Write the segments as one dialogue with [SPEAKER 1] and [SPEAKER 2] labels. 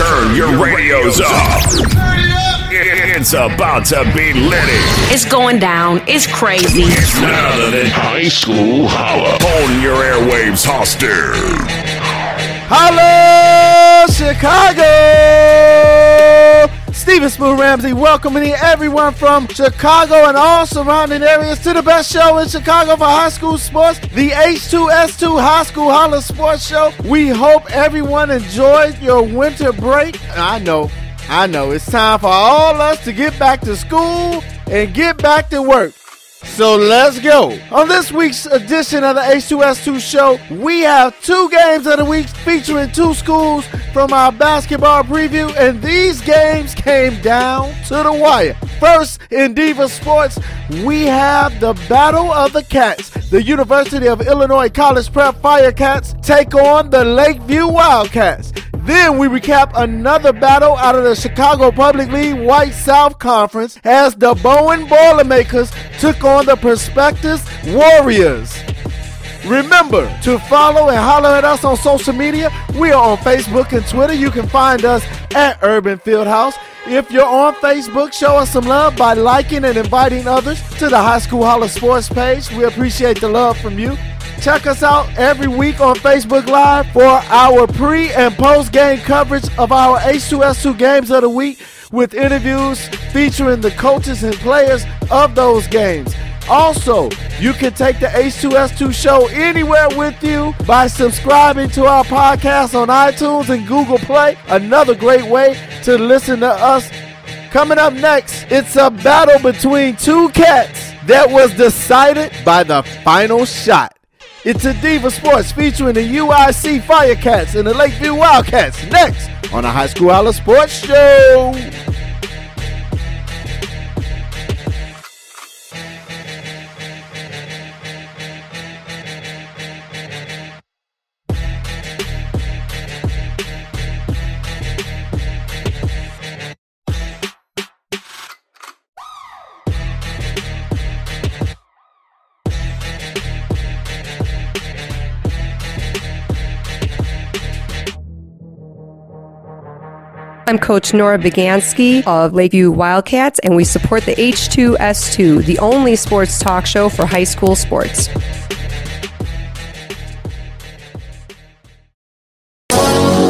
[SPEAKER 1] Turn your radios up. It's about to be litty.
[SPEAKER 2] It's going down. It's crazy.
[SPEAKER 1] It's none other than High School Holla. On your airwaves, Hoster.
[SPEAKER 3] Hello, Chicago! Steven Smooth Ramsey welcoming everyone from Chicago and all surrounding areas to the best show in Chicago for high school sports, the H2S2 High School Holla Sports Show. We hope everyone enjoys your winter break. I know, I know, it's time for all us to get back to school and get back to work. So let's go. On this week's edition of the H2S2 show, we have two games of the week featuring two schools from our basketball preview, and these games came down to the wire. First, in Diva Sports, we have the Battle of the Cats. The University of Illinois College Prep Firecats take on the Lakeview Wildcats. Then we recap another battle out of the Chicago Public League White South Conference as the Bowen Boilermakers took on the Perspectives Warriors. Remember to follow and holler at us on social media. We are on Facebook and Twitter. You can find us at Urban Fieldhouse. If you're on Facebook, show us some love by liking and inviting others to the High School Holla Sports page. We appreciate the love from you. Check us out every week on Facebook Live for our pre and post game coverage of our H2S2 games of the week with interviews featuring the coaches and players of those games. Also, you can take the H2S2 show anywhere with you by subscribing to our podcast on iTunes and Google Play. Another great way to listen to us. Coming up next, it's a battle between two cats that was decided by the final shot. It's a Diva Sports featuring the UIC Firecats and the Lakeview Wildcats next on the High School Holla Sports Show.
[SPEAKER 4] I'm Coach Nora Bagansky of Lakeview Wildcats, and we support the H2S2, the only sports talk show for high school sports.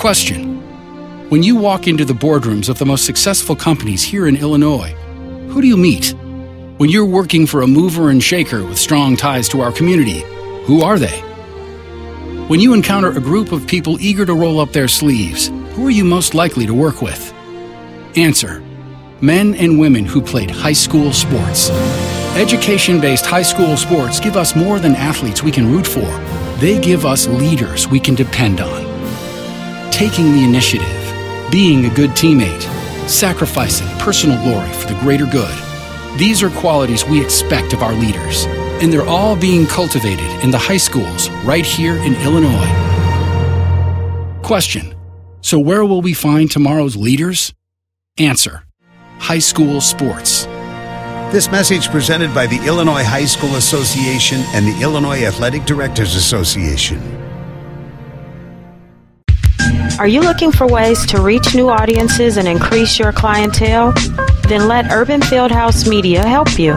[SPEAKER 5] Question When you walk into the boardrooms of the most successful companies here in Illinois, who do you meet? When you're working for a mover and shaker with strong ties to our community, who are they? When you encounter a group of people eager to roll up their sleeves, who are you most likely to work with? Answer Men and women who played high school sports. Education based high school sports give us more than athletes we can root for, they give us leaders we can depend on taking the initiative, being a good teammate, sacrificing personal glory for the greater good. These are qualities we expect of our leaders, and they're all being cultivated in the high schools right here in Illinois. Question So, where will we find tomorrow's leaders? Answer High school sports.
[SPEAKER 6] This message presented by the Illinois High School Association and the Illinois Athletic Directors Association.
[SPEAKER 7] Are you looking for ways to reach new audiences and increase your clientele? Then let Urban Fieldhouse Media help you.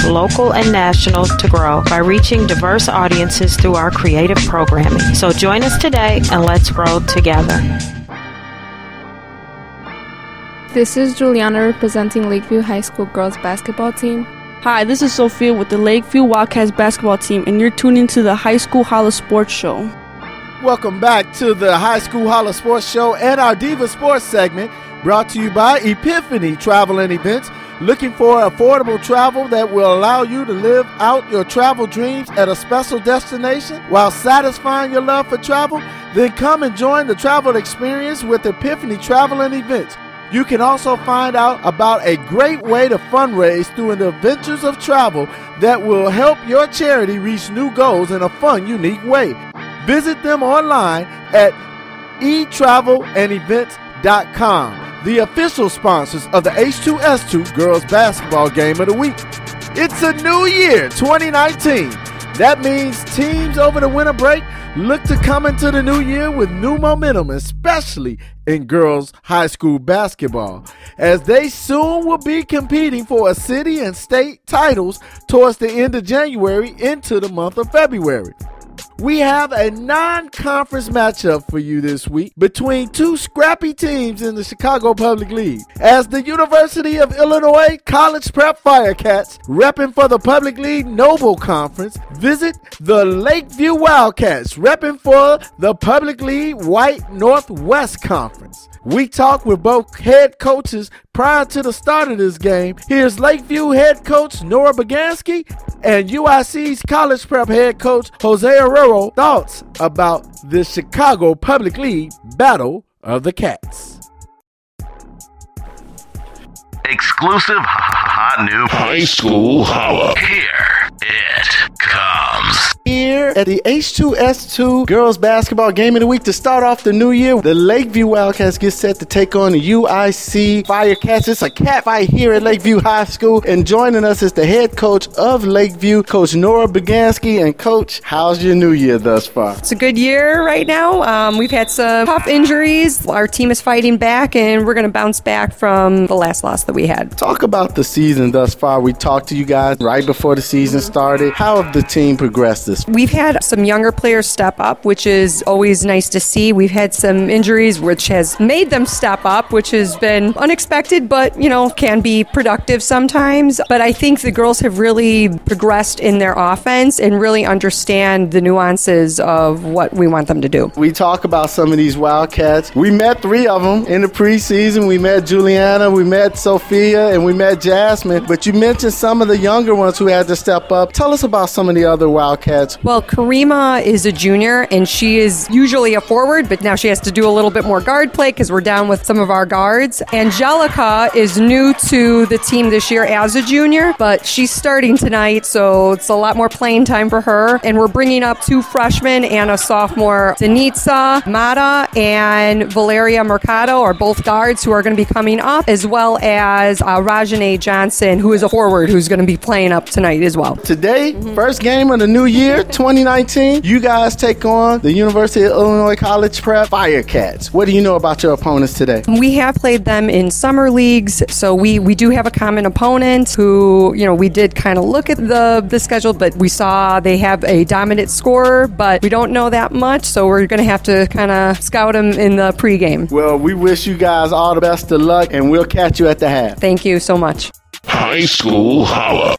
[SPEAKER 7] local and national, to grow by reaching diverse audiences through our creative programming. So join us today and let's grow together.
[SPEAKER 8] This is Juliana representing Lakeview High School girls basketball team.
[SPEAKER 9] Hi, this is Sophia with the Lakeview Wildcats basketball team, and you're tuning to the High School Holla Sports Show.
[SPEAKER 3] Welcome back to the High School Holla Sports Show and our Diva Sports segment, brought to you by Epiphany Travel and Events. Looking for affordable travel that will allow you to live out your travel dreams at a special destination while satisfying your love for travel? Then come and join the travel experience with Epiphany Travel and Events. You can also find out about a great way to fundraise through the adventures of travel that will help your charity reach new goals in a fun, unique way. Visit them online at etravelandevents.com, the official sponsors of the H2S2 Girls Basketball Game of the Week. It's a new year, 2019. That means teams over the winter break look to come into the new year with new momentum, especially in girls high school basketball, as they soon will be competing for a city and state titles towards the end of January into the month of February. We have a non conference matchup for you this week between two scrappy teams in the Chicago Public League. As the University of Illinois College Prep Firecats, repping for the Public League Noble Conference, visit the Lakeview Wildcats, repping for the Public League White Northwest Conference. We talked with both head coaches prior to the start of this game. Here's Lakeview head coach Nora Bagansky and UIC's college prep head coach Jose Herrero thoughts about the Chicago Public League Battle of the Cats.
[SPEAKER 1] Exclusive hot new high school holla. Here it comes.
[SPEAKER 3] Here at the H2S2 Girls Basketball Game of the Week to start off the new year, the Lakeview Wildcats get set to take on the UIC Firecats. It's a cat fight here at Lakeview High School, and joining us is the head coach of Lakeview, Coach Nora Bagansky. And Coach, how's your new year thus far?
[SPEAKER 4] It's a good year right now. Um, we've had some tough injuries. Our team is fighting back, and we're going to bounce back from the last loss that we had.
[SPEAKER 3] Talk about the season thus far. We talked to you guys right before the season started. How have the team progressed this?
[SPEAKER 4] We've had some younger players step up, which is always nice to see. We've had some injuries, which has made them step up, which has been unexpected, but you know, can be productive sometimes. But I think the girls have really progressed in their offense and really understand the nuances of what we want them to do.
[SPEAKER 3] We talk about some of these Wildcats. We met three of them in the preseason. We met Juliana, we met Sophia, and we met Jasmine. But you mentioned some of the younger ones who had to step up. Tell us about some of the other Wildcats.
[SPEAKER 4] Well, Karima is a junior, and she is usually a forward, but now she has to do a little bit more guard play because we're down with some of our guards. Angelica is new to the team this year as a junior, but she's starting tonight, so it's a lot more playing time for her. And we're bringing up two freshmen and a sophomore, Denitza Mata and Valeria Mercado, are both guards who are going to be coming up, as well as uh, Rajane Johnson, who is a forward who's going to be playing up tonight as well.
[SPEAKER 3] Today, first game of the new year, 2019, you guys take on the University of Illinois College Prep Firecats. What do you know about your opponents today?
[SPEAKER 4] We have played them in summer leagues, so we, we do have a common opponent who, you know, we did kind of look at the, the schedule, but we saw they have a dominant scorer, but we don't know that much, so we're going to have to kind of scout them in the pregame.
[SPEAKER 3] Well, we wish you guys all the best of luck, and we'll catch you at the half.
[SPEAKER 4] Thank you so much.
[SPEAKER 1] High school holla.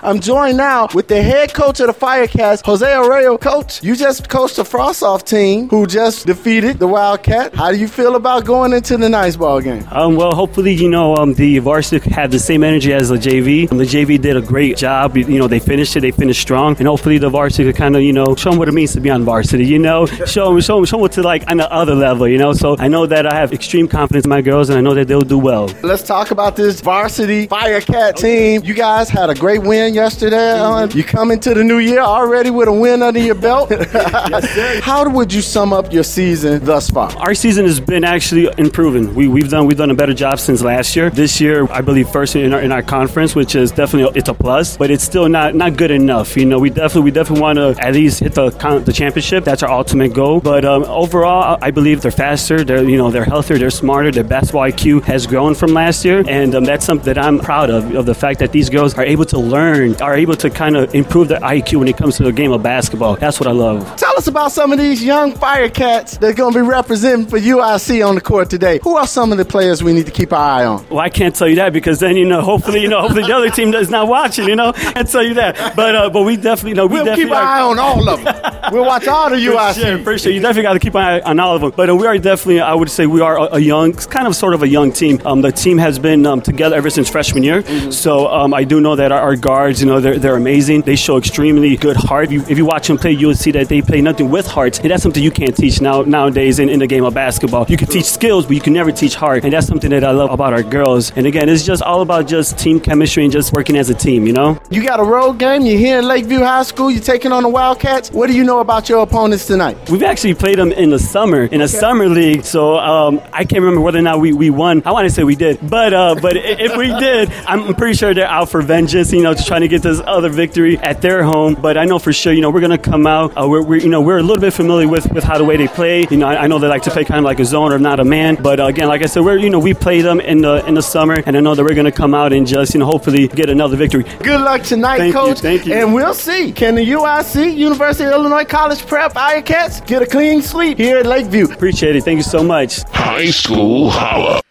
[SPEAKER 3] I'm joined now with the head coach of the Firecats, Jose Arroyo. Coach, you just coached the frosh-soph team who just defeated the Wildcat. How do you feel about going into the nice ball game?
[SPEAKER 10] Um, well, hopefully, you know, um, the varsity had the same energy as the JV. Um, the JV did a great job. You know, they finished it, they finished strong, and hopefully the varsity could kind of, you know, show them what it means to be on varsity. You know, show them, show them, show them to like on the other level. You know, so I know that I have extreme confidence in my girls, and I know that they'll do well.
[SPEAKER 3] Let's talk about this varsity Firecat team. You guys had a great win win yesterday. Uh, you come into the new year already with a win under your belt. How would you sum up your season thus far?
[SPEAKER 10] Our season has been actually improving. We, we've done we've done a better job since last year. This year, I believe first in our, in our conference, which is definitely it's a plus, but it's still not not good enough. You know, we definitely we definitely want to at least hit the the championship. That's our ultimate goal. But um, overall, I believe they're faster. They're you know they're healthier. They're smarter. Their basketball IQ has grown from last year, and um, that's something that I'm proud of. Of the fact that these girls are able to learn, are able to kind of improve their IQ when it comes to the game of basketball. That's what I love.
[SPEAKER 3] Tell us about some of these young Firecats that's going to be representing for UIC on the court today. Who are some of the players we need to keep our eye on?
[SPEAKER 10] Well, I can't tell you that because then you know, hopefully, you know, hopefully the other team is not watching. You know, I can't tell you that. But uh, but we definitely know we
[SPEAKER 3] we'll
[SPEAKER 10] definitely
[SPEAKER 3] keep our eye on all of them. we'll watch all the UIC.
[SPEAKER 10] For sure, for sure. You definitely got to keep an eye on all of them. But uh, we are definitely, I would say, we are a, a young, kind of sort of a young team. Um, the team has been um, together ever since freshman year. Mm-hmm. So um, I do know that our, our, guards, you know, they're, they're amazing. They show extremely good heart. If you, if you watch them play, you'll see that they play nothing with heart, and that's something you can't teach now nowadays in, in the game of basketball. You can teach skills, but you can never teach heart, and that's something that I love about our girls. And again, it's just all about just team chemistry and just working as a team. You know.
[SPEAKER 3] You got a road game. You're here in Lakeview High School. You're taking on the Wildcats. What do you know about your opponents tonight?
[SPEAKER 10] We've actually played them in the summer in a okay. summer league. So um, I can't remember whether or not we, we won. I want to say we did, but uh, but if we did, I'm pretty sure they're out for vengeance. You know, to trying to get this other victory at their home. But I know for sure, you know, we're gonna come out. Uh, we're, we're, you know we're a little bit familiar with with how the way they play. You know, I, I know they like to play kind of like a zone or not a man. But uh, again, like I said, we're you know we play them in the in the summer, and I know that we're gonna come out and just you know hopefully get another victory.
[SPEAKER 3] Good luck tonight,
[SPEAKER 10] thank
[SPEAKER 3] coach.
[SPEAKER 10] You, thank you.
[SPEAKER 3] And we'll see. Can the UIC University of Illinois College Prep Firecats get a clean sweep here at Lakeview?
[SPEAKER 10] Appreciate it. Thank you so much.
[SPEAKER 1] High School Holla.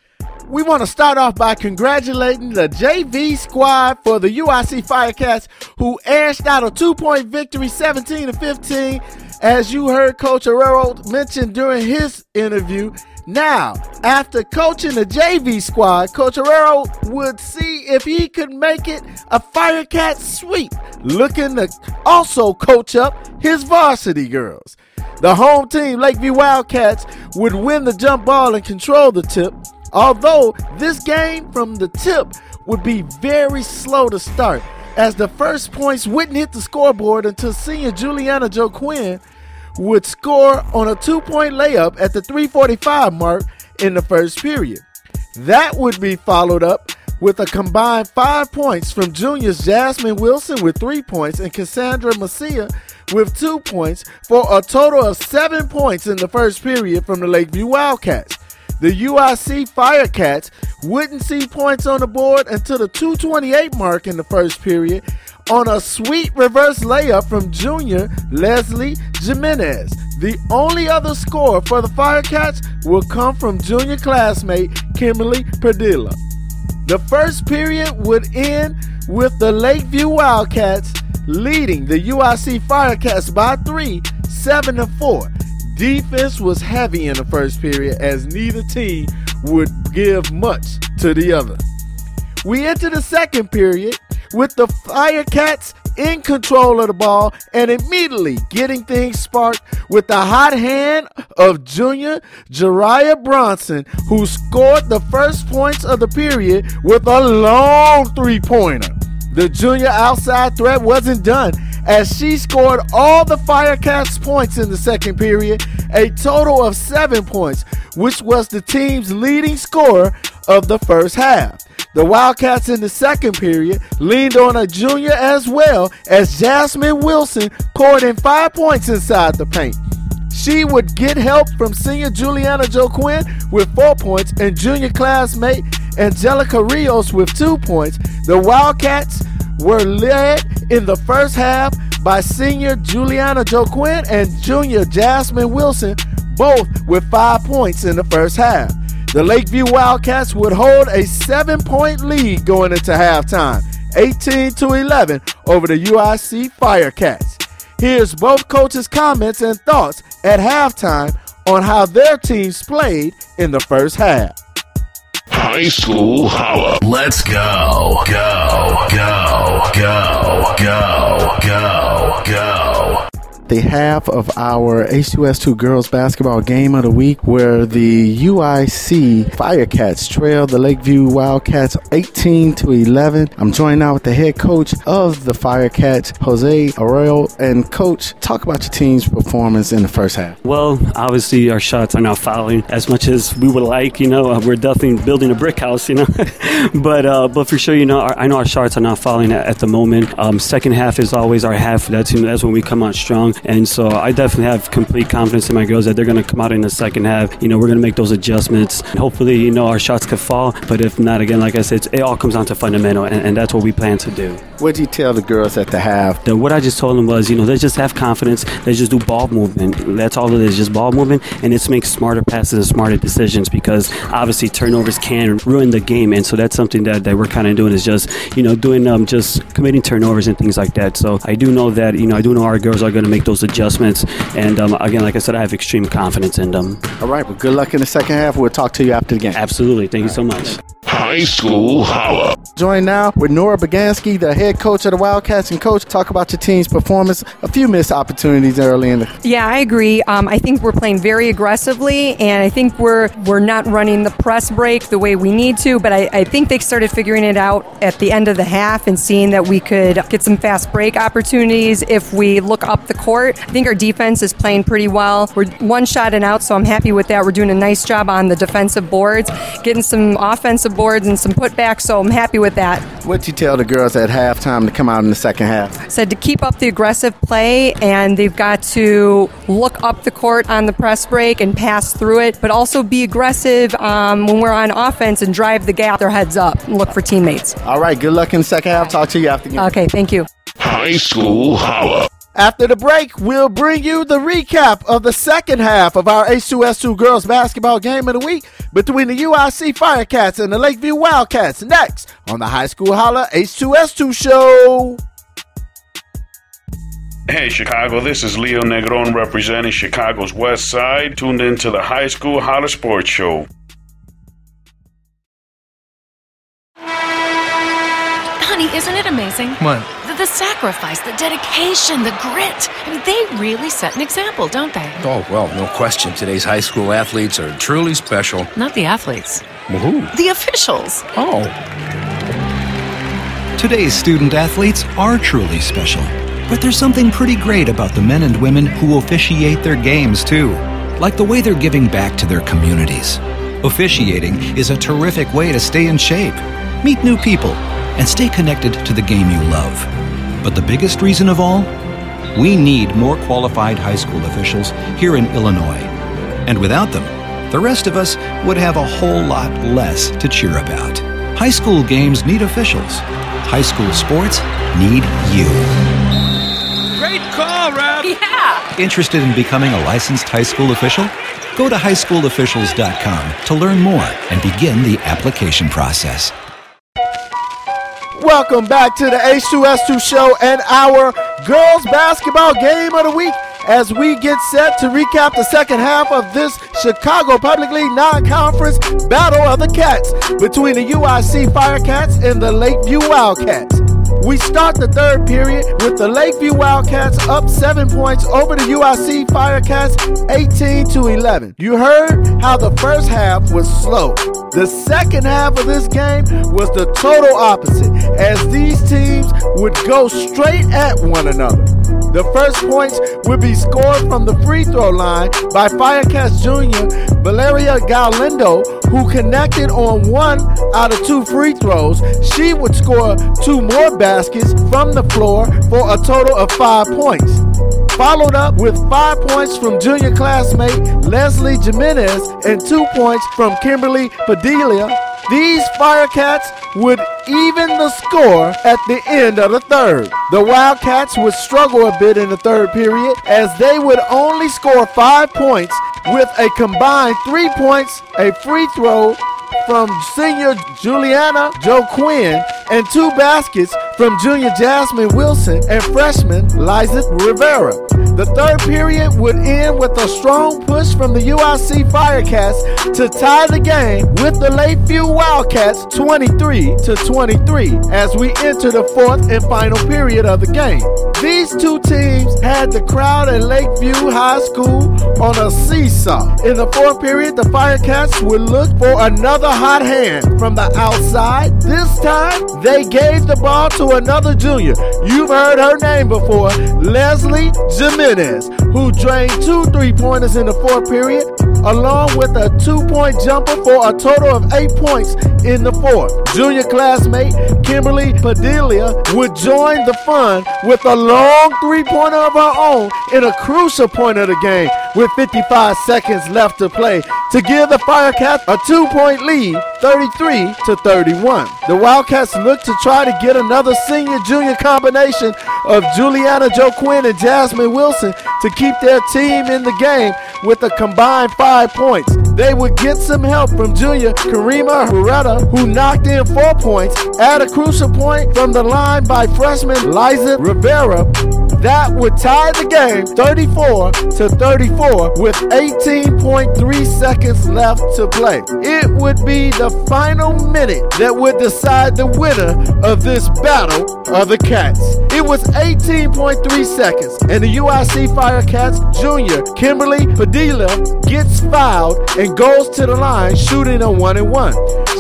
[SPEAKER 3] We want to start off by congratulating the JV squad for the UIC Firecats who edged out a two point victory 17 to 15. As you heard Coach Herrero mention during his interview, now, after coaching the JV squad, Coach Herrero would see if he could make it a Firecat sweep, looking to also coach up his varsity girls. The home team, Lakeview Wildcats, would win the jump ball and control the tip, although this game from the tip would be very slow to start, as the first points wouldn't hit the scoreboard until senior Juliana Joe Quinn would score on a two point layup at the 345 mark in the first period. That would be followed up with a combined five points from juniors Jasmine Wilson with three points and Cassandra Macia with two points for a total of seven points in the first period from the Lakeview Wildcats. The UIC Firecats wouldn't see points on the board until the 228 mark in the first period on a sweet reverse layup from junior Leslie Jimenez. The only other score for the Firecats will come from junior classmate Kimberly Padilla. The first period would end with the Lakeview Wildcats leading the UIC Firecats by three, seven to four. Defense was heavy in the first period as neither team would give much to the other. We enter the second period with the Firecats in control of the ball and immediately getting things sparked with the hot hand of junior Jariah Bronson, who scored the first points of the period with a long three pointer. The junior outside threat wasn't done as she scored all the Firecats points in the second period, a total of seven points, which was the team's leading scorer of the first half. The Wildcats in the second period leaned on a junior as well as Jasmine Wilson poured in five points inside the paint. She would get help from senior Juliana Joe Quinn with four points and junior classmate Angelica Rios with two points. The Wildcats were led in the first half by senior Juliana Joe Quinn and junior Jasmine Wilson, both with five points in the first half. The Lakeview Wildcats would hold a seven point lead going into halftime, 18 to 11 over the UIC Firecats. Here's both coaches' comments and thoughts at halftime on how their teams played in the first half.
[SPEAKER 1] High School Holla. Let's go. Go, go, go, go, go, go.
[SPEAKER 3] The half of our H2S2 girls basketball game of the week where the UIC Firecats trail the Lakeview Wildcats 18 to 11. I'm joined now with the head coach of the Firecats, Jose Arroyo. And coach, talk about your team's performance in the first half.
[SPEAKER 10] Well, obviously our shots are not falling as much as we would like. You know, uh, we're definitely building a brick house. You know, but uh, but for sure, you know, our, I know our shots are not falling at, at the moment. Um, second half is always our half. That's that's when we come out strong. And so I definitely have complete confidence in my girls that they're going to come out in the second half. You know, we're going to make those adjustments. Hopefully, you know, our shots could fall. But if not, again, like I said, it all comes down to fundamental, and, and that's what we plan to do.
[SPEAKER 3] What did you tell the girls at the half?
[SPEAKER 10] The, what I just told them was, you know, they just have confidence. They just do ball movement. That's all it is, just ball movement, and it's make smarter passes and smarter decisions because obviously turnovers can ruin the game, and so that's something that, that we're kind of doing is just, you know, doing um, just committing turnovers and things like that. So I do know that, you know, I do know our girls are going to make those adjustments, and um, again, like I said, I have extreme confidence in them.
[SPEAKER 3] All right, well, good luck in the second half. We'll talk to you after the game.
[SPEAKER 10] Absolutely. Thank you so much.
[SPEAKER 1] High School Holla.
[SPEAKER 3] Joined now with Nora Bagansky, the head coach of the Wildcats. And coach, talk about your team's performance. A few missed opportunities early in the.
[SPEAKER 4] Yeah, I agree. Um, I think we're playing very aggressively, and I think we're we're not running the press break the way we need to. But I, I think they started figuring it out at the end of the half and seeing that we could get some fast break opportunities if we look up the court. I think our defense is playing pretty well. We're one shot and out, so I'm happy with that. We're doing a nice job on the defensive boards, getting some offensive boards and some putbacks, so I'm happy with that.
[SPEAKER 3] What'd you tell the girls at halftime to come out in the second half?
[SPEAKER 4] Said to keep up the aggressive play, and they've got to look up the court on the press break and pass through it, but also be aggressive um, when we're on offense and drive the gap, their heads up, and look for teammates.
[SPEAKER 3] All right, good luck in the second half. Talk to you after the game.
[SPEAKER 4] Okay, thank you.
[SPEAKER 1] High School Holla.
[SPEAKER 3] After the break, we'll bring you the recap of the second half of our H2S2 girls basketball game of the week between the UIC Firecats and the Lakeview Wildcats next on the High School Holla H2S2 show.
[SPEAKER 11] Hey Chicago, this is Leo Negron representing Chicago's West Side, tuned into the High School Holla Sports Show.
[SPEAKER 12] Honey, isn't it amazing?
[SPEAKER 13] What?
[SPEAKER 12] The, the sacrifice, the dedication, the grit. I mean, they really set an example, don't they?
[SPEAKER 13] Oh, well, no question. Today's high school athletes are truly special.
[SPEAKER 12] Not the athletes,
[SPEAKER 13] Well, who?
[SPEAKER 12] the officials.
[SPEAKER 13] Oh.
[SPEAKER 14] Today's student athletes are truly special. But there's something pretty great about the men and women who officiate their games, too. Like the way they're giving back to their communities. Officiating is a terrific way to stay in shape, meet new people, and stay connected to the game you love. But the biggest reason of all? We need more qualified high school officials here in Illinois. And without them, the rest of us would have a whole lot less to cheer about. High school games need officials. High school sports need you.
[SPEAKER 13] Great call, Rob!
[SPEAKER 12] Yeah!
[SPEAKER 14] Interested in becoming a licensed high school official? Go to highschoolofficials.com to learn more and begin the application process.
[SPEAKER 3] Welcome back to the H2S2 show and our girls basketball game of the week as we get set to recap the second half of this Chicago Public League non-conference battle of the Cats between the UIC Firecats and the Lakeview Wildcats. We start the third period with the Lakeview Wildcats up seven points over the UIC Firecats 18 to 11. You heard how the first half was slow. The second half of this game was the total opposite as these teams would go straight at one another. The first points would be scored from the free throw line by Firecats Jr. Valeria Galindo, who connected on one out of two free throws. She would score two more baskets from the floor for a total of five points. Followed up with five points from junior classmate Leslie Jimenez and two points from Kimberly Padilla. These Firecats would even the score at the end of the third. The Wildcats would struggle a bit in the third period as they would only score five points with a combined three points, a free throw from senior Juliana Joe Quinn and two baskets from junior Jasmine Wilson and freshman Liza Rivera. The third period would end with a strong push from the UIC Firecats to tie the game with the Lakeview Wildcats 23 to 23 as we enter the fourth and final period of the game. These two teams had the crowd at Lakeview High School on a seesaw. In the fourth period, the Firecats would look for another hot hand from the outside. This time, they gave the ball to another junior. You've heard her name before, Leslie Jimenez, who drained two three pointers in the fourth period, along with a two point jumper for a total of eight points in the fourth. Junior classmate Kimberly Padilla would join the fun with a long three pointer of her own in a crucial point of the game with 55 seconds left to play to give the Firecats a two point lead 33 to 31. The Wildcats look to try to get another senior junior combination of Juliana Joe Quinn and Jasmine Wilson to keep their team in the game with a combined five points. They would get some help from junior Karima Herrera, who knocked in four points at a crucial point from the line by freshman Liza Rivera. That would tie the game 34 to 34 with 18.3 seconds left to play. It would be the final minute that would decide the winner of this battle of the Cats. It was 18.3 seconds, and the UIC Firecats junior Kimberly Padilla gets fouled and goes to the line shooting a one and one.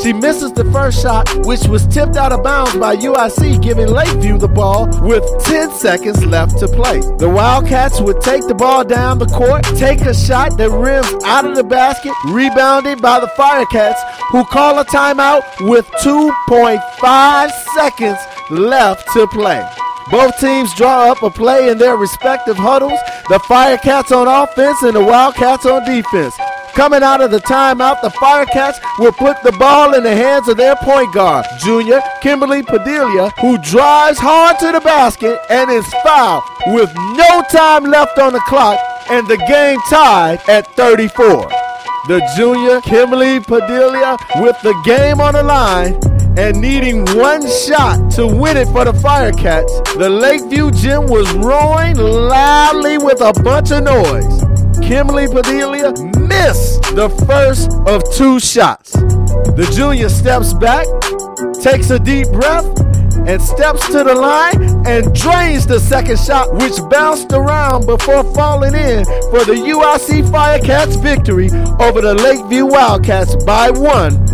[SPEAKER 3] She misses the first shot, which was tipped out of bounds by UIC, giving Lakeview the ball with 10 seconds left to play. The Wildcats would take the ball down the court, take a shot that rims out of the basket, rebounded by the Firecats, who call a timeout with 2.5 seconds left to play. Both teams draw up a play in their respective huddles. The Firecats on offense and the Wildcats on defense. Coming out of the timeout, the Firecats will put the ball in the hands of their point guard, junior Kimberly Padilla, who drives hard to the basket and is fouled with no time left on the clock and the game tied at 34. The junior Kimberly Padilla with the game on the line and needing one shot to win it for the Firecats, the Lakeview gym was roaring loudly with a bunch of noise. Kimberly Padilla missed the first of two shots. The junior steps back, takes a deep breath, and steps to the line and drains the second shot, which bounced around before falling in for the UIC Firecats victory over the Lakeview Wildcats by one,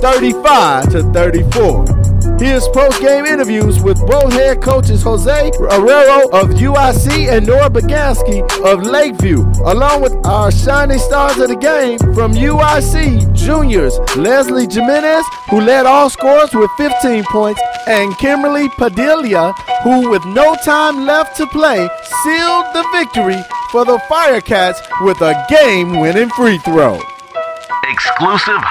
[SPEAKER 3] 35 to 34. Here's post-game interviews with both head coaches Jose Arrero of UIC and Nora Bagansky of Lakeview, along with our shining stars of the game from UIC juniors Leslie Jimenez, who led all scorers with 15 points, and Kimberly Padilla, who with no time left to play sealed the victory for the Firecats with a game-winning free throw.
[SPEAKER 1] Exclusive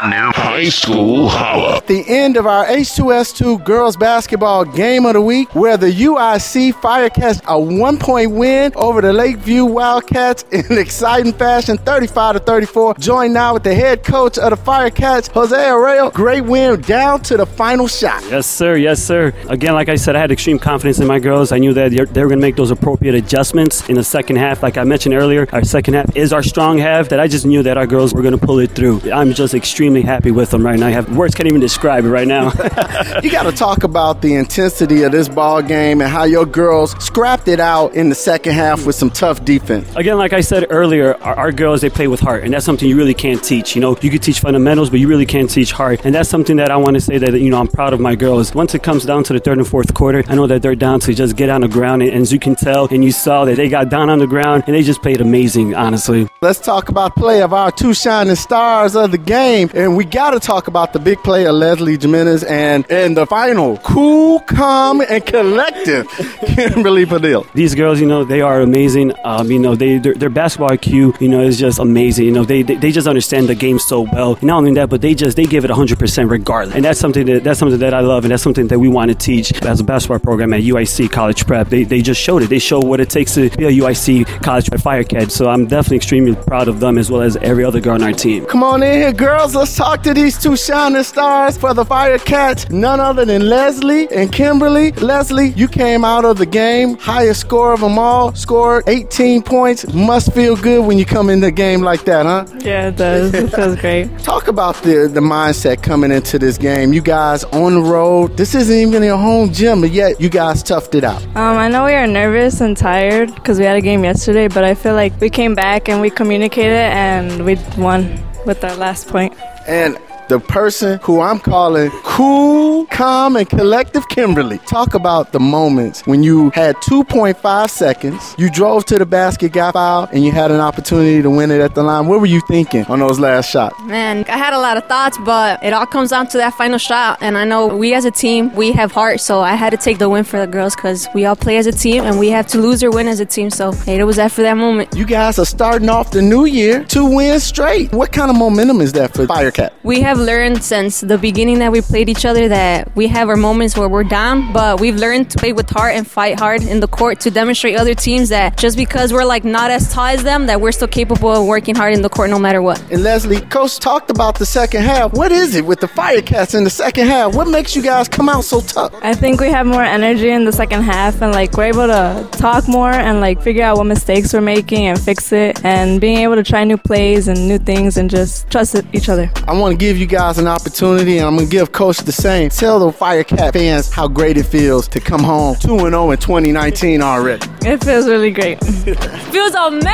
[SPEAKER 1] hot new high school holla.
[SPEAKER 3] the end of our H2S2 girls basketball game of the week, where the UIC Firecats a one point win over the Lakeview Wildcats in exciting fashion, 35 to 34. Joined now with the head coach of the Firecats, Jose Arreo. Great win down to the final shot.
[SPEAKER 10] Yes, sir. Yes, sir. Again, like I said, I had extreme confidence in my girls. I knew that they're- they were going to make those appropriate adjustments in the second half. Like I mentioned earlier, our second half is our strong half. That I just knew that our girls were going to pull it through. I'm just extremely happy with them right now. I have words can't even describe it right now.
[SPEAKER 3] you got to talk about the intensity of this ball game and how your girls scrapped it out in the second half with some tough defense.
[SPEAKER 10] Again, like I said earlier, our, our girls they play with heart, and that's something you really can't teach. You know, you can teach fundamentals, but you really can't teach heart, and that's something that I want to say that you know I'm proud of my girls. Once it comes down to the third and fourth quarter, I know that they're down to just get on the ground, and, and as you can tell, and you saw that they got down on the ground, and they just played amazing, honestly.
[SPEAKER 3] Let's talk about play of our two shining stars of the game, and we got to talk about the big play of Leslie Jimenez and in the final, cool, calm, and collective, Kimberly Padilla.
[SPEAKER 10] These girls, you know, they are amazing. Um, you know, they their, their basketball IQ, you know, is just amazing. You know, they, they they just understand the game so well. And not only that, but they just they give it 100 percent regardless. And that's something that that's something that I love, and that's something that we want to teach as a basketball program at UIC College Prep. They, they just showed it. They show what it takes to be a UIC College Prep Firecat. So I'm definitely extremely proud of them as well as every other girl on our team.
[SPEAKER 3] Come on in here, girls. Let's
[SPEAKER 15] Let's talk to these two shining stars for the Fire Cats. None other than Leslie and Kimberly. Leslie, you came out of the game, highest score of them all, scored 18 points. Must feel good when you come in the game like that, huh?
[SPEAKER 8] Yeah, it does. It feels great.
[SPEAKER 15] Talk about the, the mindset coming into this game. You guys on the road. This isn't even your home gym, but yet you guys toughed it out.
[SPEAKER 8] Um, I know we are nervous and tired because we had a game yesterday, but I feel like we came back and we communicated and we won with our last point.
[SPEAKER 15] And the person who I'm calling cool, calm, and collective Kimberly. Talk about the moments when you had 2.5 seconds, you drove to the basket, got fouled, and you had an opportunity to win it at the line. What were you thinking on those last shots?
[SPEAKER 16] Man, I had a lot of thoughts, but it all comes down to that final shot. And I know we as a team, we have heart, so I had to take the win for the girls because we all play as a team and we have to lose or win as a team. So it was that for that moment.
[SPEAKER 15] You guys are starting off the new year two wins straight. What kind of momentum is that for Firecat?
[SPEAKER 16] We have learned since the beginning that we played each other that we have our moments where we're down, but we've learned to play with heart and fight hard in the court to demonstrate other teams that just because we're like not as tall as them, that we're still capable of working hard in the court no matter what.
[SPEAKER 15] And Leslie, Coach talked about the second half. What is it with the Firecats in the second half? What makes you guys come out so tough?
[SPEAKER 8] I think we have more energy in the second half and like we're able to talk more and like figure out what mistakes we're making and fix it and being able to try new plays and new things and just trust each other.
[SPEAKER 15] I want to give you guys an opportunity and I'm to give Coach the same. Tell the Firecat fans how great it feels to come home 2 0 in 2019 already.
[SPEAKER 8] It feels really great.
[SPEAKER 16] feels amazing!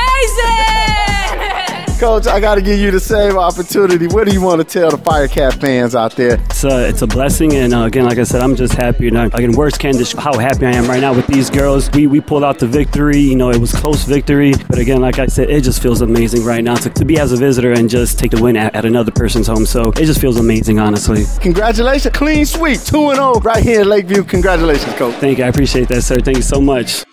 [SPEAKER 15] Coach, I got to give you the same opportunity. What do you want to tell the Firecat fans out there?
[SPEAKER 10] It's a, it's a blessing, and uh, again, like I said, I'm just happy. And again, words can't describe how happy I am right now with these girls. We we pulled out the victory. You know, it was close victory, but again, like I said, it just feels amazing right now to, to be as a visitor and just take the win at, at another person's home. So it just feels amazing, honestly.
[SPEAKER 15] Congratulations, clean sweep, two and zero right here in Lakeview. Congratulations, Coach.
[SPEAKER 10] Thank you, I appreciate that, sir. Thank you so much.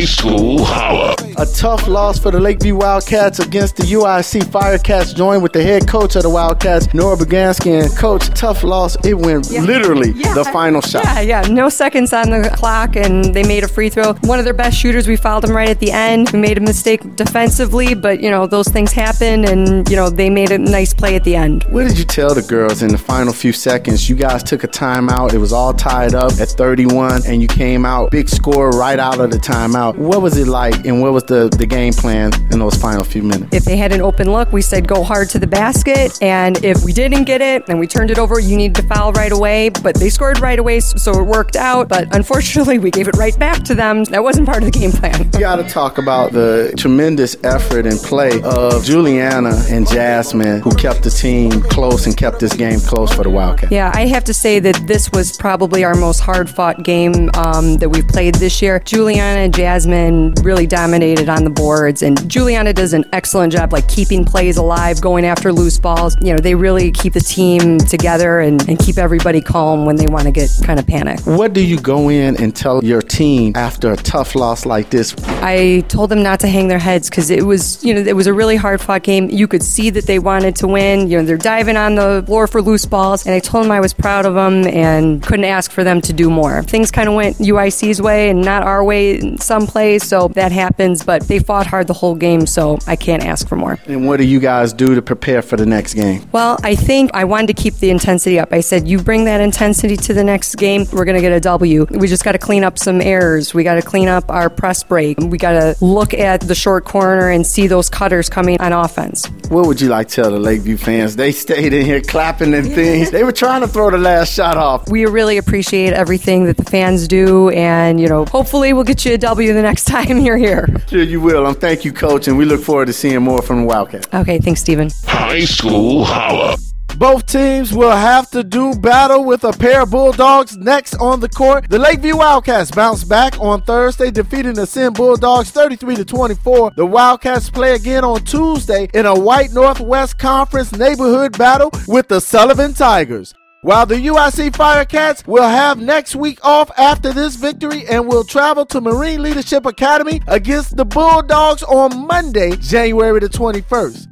[SPEAKER 1] High School Holla.
[SPEAKER 15] A tough loss for the Lakeview Wildcats against the UIC Firecats, joined with the head coach of the Wildcats, Nora Bagansky. And coach, tough loss. It went
[SPEAKER 4] Yeah.
[SPEAKER 15] literally
[SPEAKER 4] Yeah.
[SPEAKER 15] the final shot.
[SPEAKER 4] Yeah, yeah, no seconds on the clock, and they made a free throw. One of their best shooters, we fouled him right at the end. We made a mistake defensively, but you know those things happen, and you know they made a nice play at the end.
[SPEAKER 15] What did you tell the girls in the final few seconds? You guys took a timeout. It was all tied up at 31, and you came out big score right out of the timeout. What was it like, and what was the, the game plan in those final few minutes?
[SPEAKER 4] If they had an open look, we said go hard to the basket, and if we didn't get it and we turned it over, you need to foul right away. But they scored right away, so it worked out. But unfortunately, we gave it right back to them. That wasn't part of the game plan.
[SPEAKER 15] You got to talk about the tremendous effort and play of Juliana and Jasmine, who kept the team close and kept this game close for the Wildcats.
[SPEAKER 4] Yeah, I have to say that this was probably our most hard fought game um, that we've played this year. Juliana and Jasmine really dominated on the boards, and Juliana does an excellent job, like keeping plays alive, going after loose balls. You know, they really keep the team together and, and keep everybody calm when they want to get kind of panic.
[SPEAKER 15] What do you go in and tell your team after a tough loss like this?
[SPEAKER 4] I told them not to hang their heads because it was, you know, it was a really hard fought game. You could see that they wanted to win. You know, they're diving on the floor for loose balls, and I told them I was proud of them and couldn't ask for them to do more. Things kind of went UIC's way and not our way in some plays, so that happens. But they fought hard the whole game, so I can't ask for more.
[SPEAKER 15] And what do you guys do to prepare for the next game?
[SPEAKER 4] Well, I think I wanted to keep the intensity up. I said, you bring that intensity to the next game, we're going to get a W. We just got to clean up some errors. We got to clean up our press break. We got to look at the short corner and see those cutters coming on offense.
[SPEAKER 15] What would you like to tell the Lakeview fans? They stayed in here clapping and things. They were trying to throw the last shot off.
[SPEAKER 4] We really appreciate everything that the fans do, and you know, hopefully, we'll get you a W the next time you're here.
[SPEAKER 15] Sure, you will. And thank you, coach. And we look forward to seeing more from the Wildcats.
[SPEAKER 4] Okay, thanks, Stephen.
[SPEAKER 1] High School Holla.
[SPEAKER 15] Both teams will have to do battle with a pair of Bulldogs next on the court. The Lakeview Wildcats bounced back on Thursday, defeating the Senn Bulldogs 33 to 24. The Wildcats play again on Tuesday in a White Northwest Conference neighborhood battle with the Sullivan Tigers. While the UIC Firecats will have next week off after this victory and will travel to Marine Leadership Academy against the Bulldogs on Monday, January the 21st.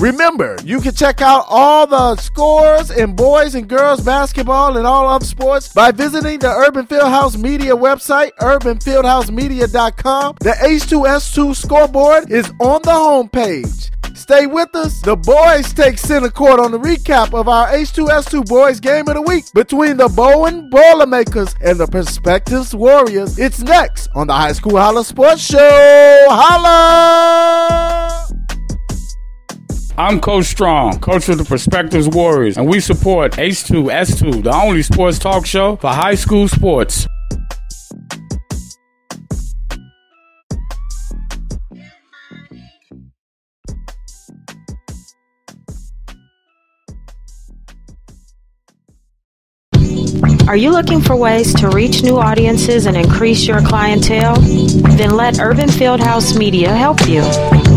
[SPEAKER 3] Remember, you can check out all the scores in boys and girls basketball and all other sports by visiting the Urban Fieldhouse Media website, urbanfieldhousemedia.com. The H2S2 scoreboard is on the homepage. Stay with us. The boys take center court on the recap of our H2S2 boys game of the week between the Bowen Boilermakers and the Perspectives Warriors. It's next on the High School Holla Sports Show. Holla!
[SPEAKER 17] I'm Coach Strong, coach of the Perspectives Warriors, and we support H2S2, the only sports talk show for high school sports.
[SPEAKER 7] Are you looking for ways to reach new audiences and increase your clientele? Then let Urban Fieldhouse Media help you.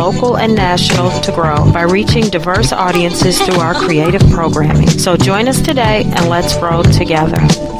[SPEAKER 7] local and national, to grow by reaching diverse audiences through our creative programming. So join us today and let's grow together.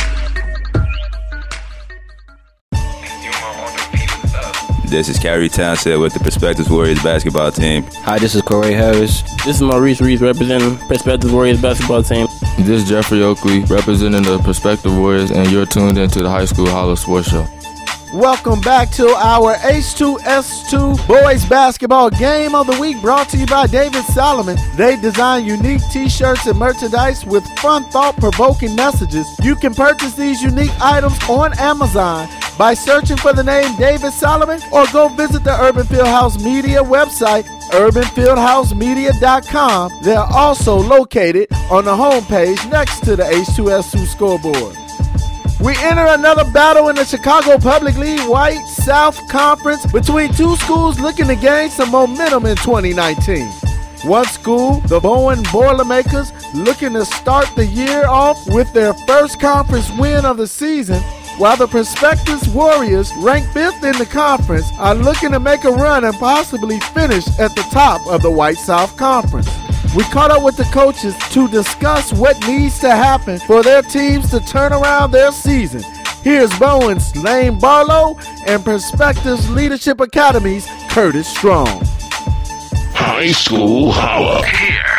[SPEAKER 18] This is Kyrie Townsend with the Perspectives Warriors basketball team.
[SPEAKER 19] Hi, this is Corey Harris.
[SPEAKER 20] This is Maurice Reese representing Perspectives Warriors basketball team.
[SPEAKER 15] This is Jeffrey Oakley representing the Perspective Warriors, and you're tuned into the High School Holla Sports Show.
[SPEAKER 3] Welcome back to our H2S2 Boys Basketball Game of the Week brought to you by David Solomon. They design unique t shirts and merchandise with fun, thought provoking messages. You can purchase these unique items on Amazon by searching for the name David Solomon or go visit the Urban Fieldhouse Media website, urbanfieldhousemedia.com. They're also located on the homepage next to the H2S2 scoreboard. We enter another battle in the Chicago Public League White South Conference between two schools looking to gain some momentum in 2019. One school, the Bowen Boilermakers, looking to start the year off with their first conference win of the season, while the Perspectives Warriors, ranked fifth in the conference, are looking to make a run and possibly finish at the top of the White South Conference. We caught up with the coaches to discuss what needs to happen for their teams to turn around their season. Here's Bowen's Lane Barlow and Perspectives Leadership Academy's Curtis Strong.
[SPEAKER 1] High School Holla. Here it comes.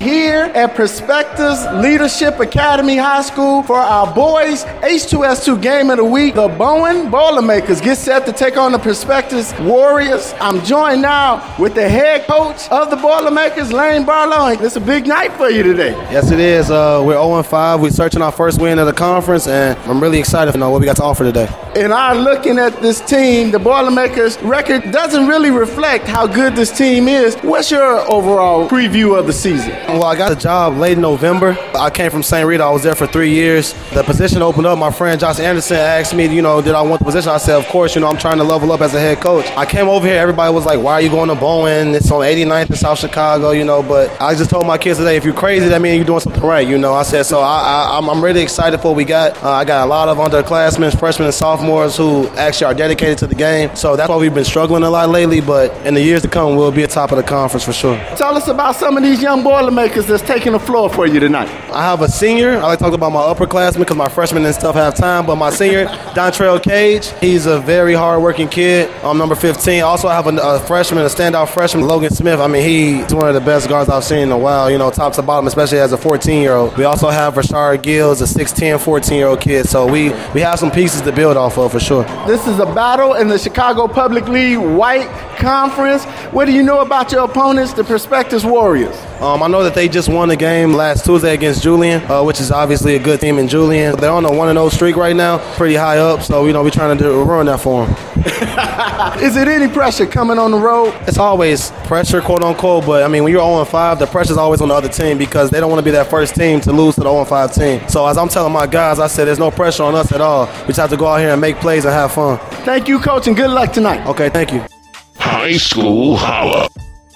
[SPEAKER 3] Here at Perspectives Leadership Academy High School for our boys H2S2 Game of the Week, the Bowen Boilermakers get set to take on the Perspectives Warriors. I'm joined now with the head coach of the Boilermakers, Lane Barlow. It's a big night for you today.
[SPEAKER 21] Yes, it is. Uh, we're 0 5. We're searching our first win of the conference, and I'm really excited to know what we got to offer today.
[SPEAKER 3] In our looking at this team, the Boilermakers record doesn't really reflect how good this team is. What's your overall preview of the season?
[SPEAKER 21] Well, I got a job late in November. I came from St. Rita. I was there for three years. The position opened up. My friend Josh Anderson asked me, you know, did I want the position? I said, of course, you know, I'm trying to level up as a head coach. I came over here. Everybody was like, why are you going to Bowen? It's on 89th in South Chicago, you know. But I just told my kids today, if you're crazy, that means you're doing something right, you know. I said, so I, I'm really excited for what we got. Uh, I got a lot of underclassmen, freshmen, and sophomores who actually are dedicated to the game. So that's why we've been struggling a lot lately. But in the years to come, we'll be at top of the conference for sure.
[SPEAKER 3] Tell us about some of these young Boilermakers Boilermakers that's taking the floor for you tonight?
[SPEAKER 21] I have a senior. I like to talk about my upperclassmen because my freshmen and stuff have time. But my senior, Dontrell Cage, he's a very hardworking kid. I'm number 15. Also, I have a, a freshman, a standout freshman, Logan Smith. I mean, he's one of the best guards I've seen in a while, you know, top to bottom, especially as a 14 year old. We also have Rashard Gills, a 6'10, 14 year old kid. So we, we have some pieces to build off of for sure.
[SPEAKER 3] This is a battle in the Chicago Public League White Conference. What do you know about your opponents, the Perspectives Warriors?
[SPEAKER 21] Um, I know that they just won the game last Tuesday against Julian, uh, which is obviously a good team in Julian. They're on a 1 0 streak right now, pretty high up, so, you know, we're trying to do, ruin that for them.
[SPEAKER 3] is it any pressure coming on the road?
[SPEAKER 21] It's always pressure, quote unquote, but I mean, when you're 0 5, the pressure's always on the other team because they don't want to be that first team to lose to the 0 5 team. So, as I'm telling my guys, I said there's no pressure on us at all. We just have to go out here and make plays and have fun.
[SPEAKER 3] Thank you, coach, and good luck tonight.
[SPEAKER 21] Okay, thank you.
[SPEAKER 1] High School Holla.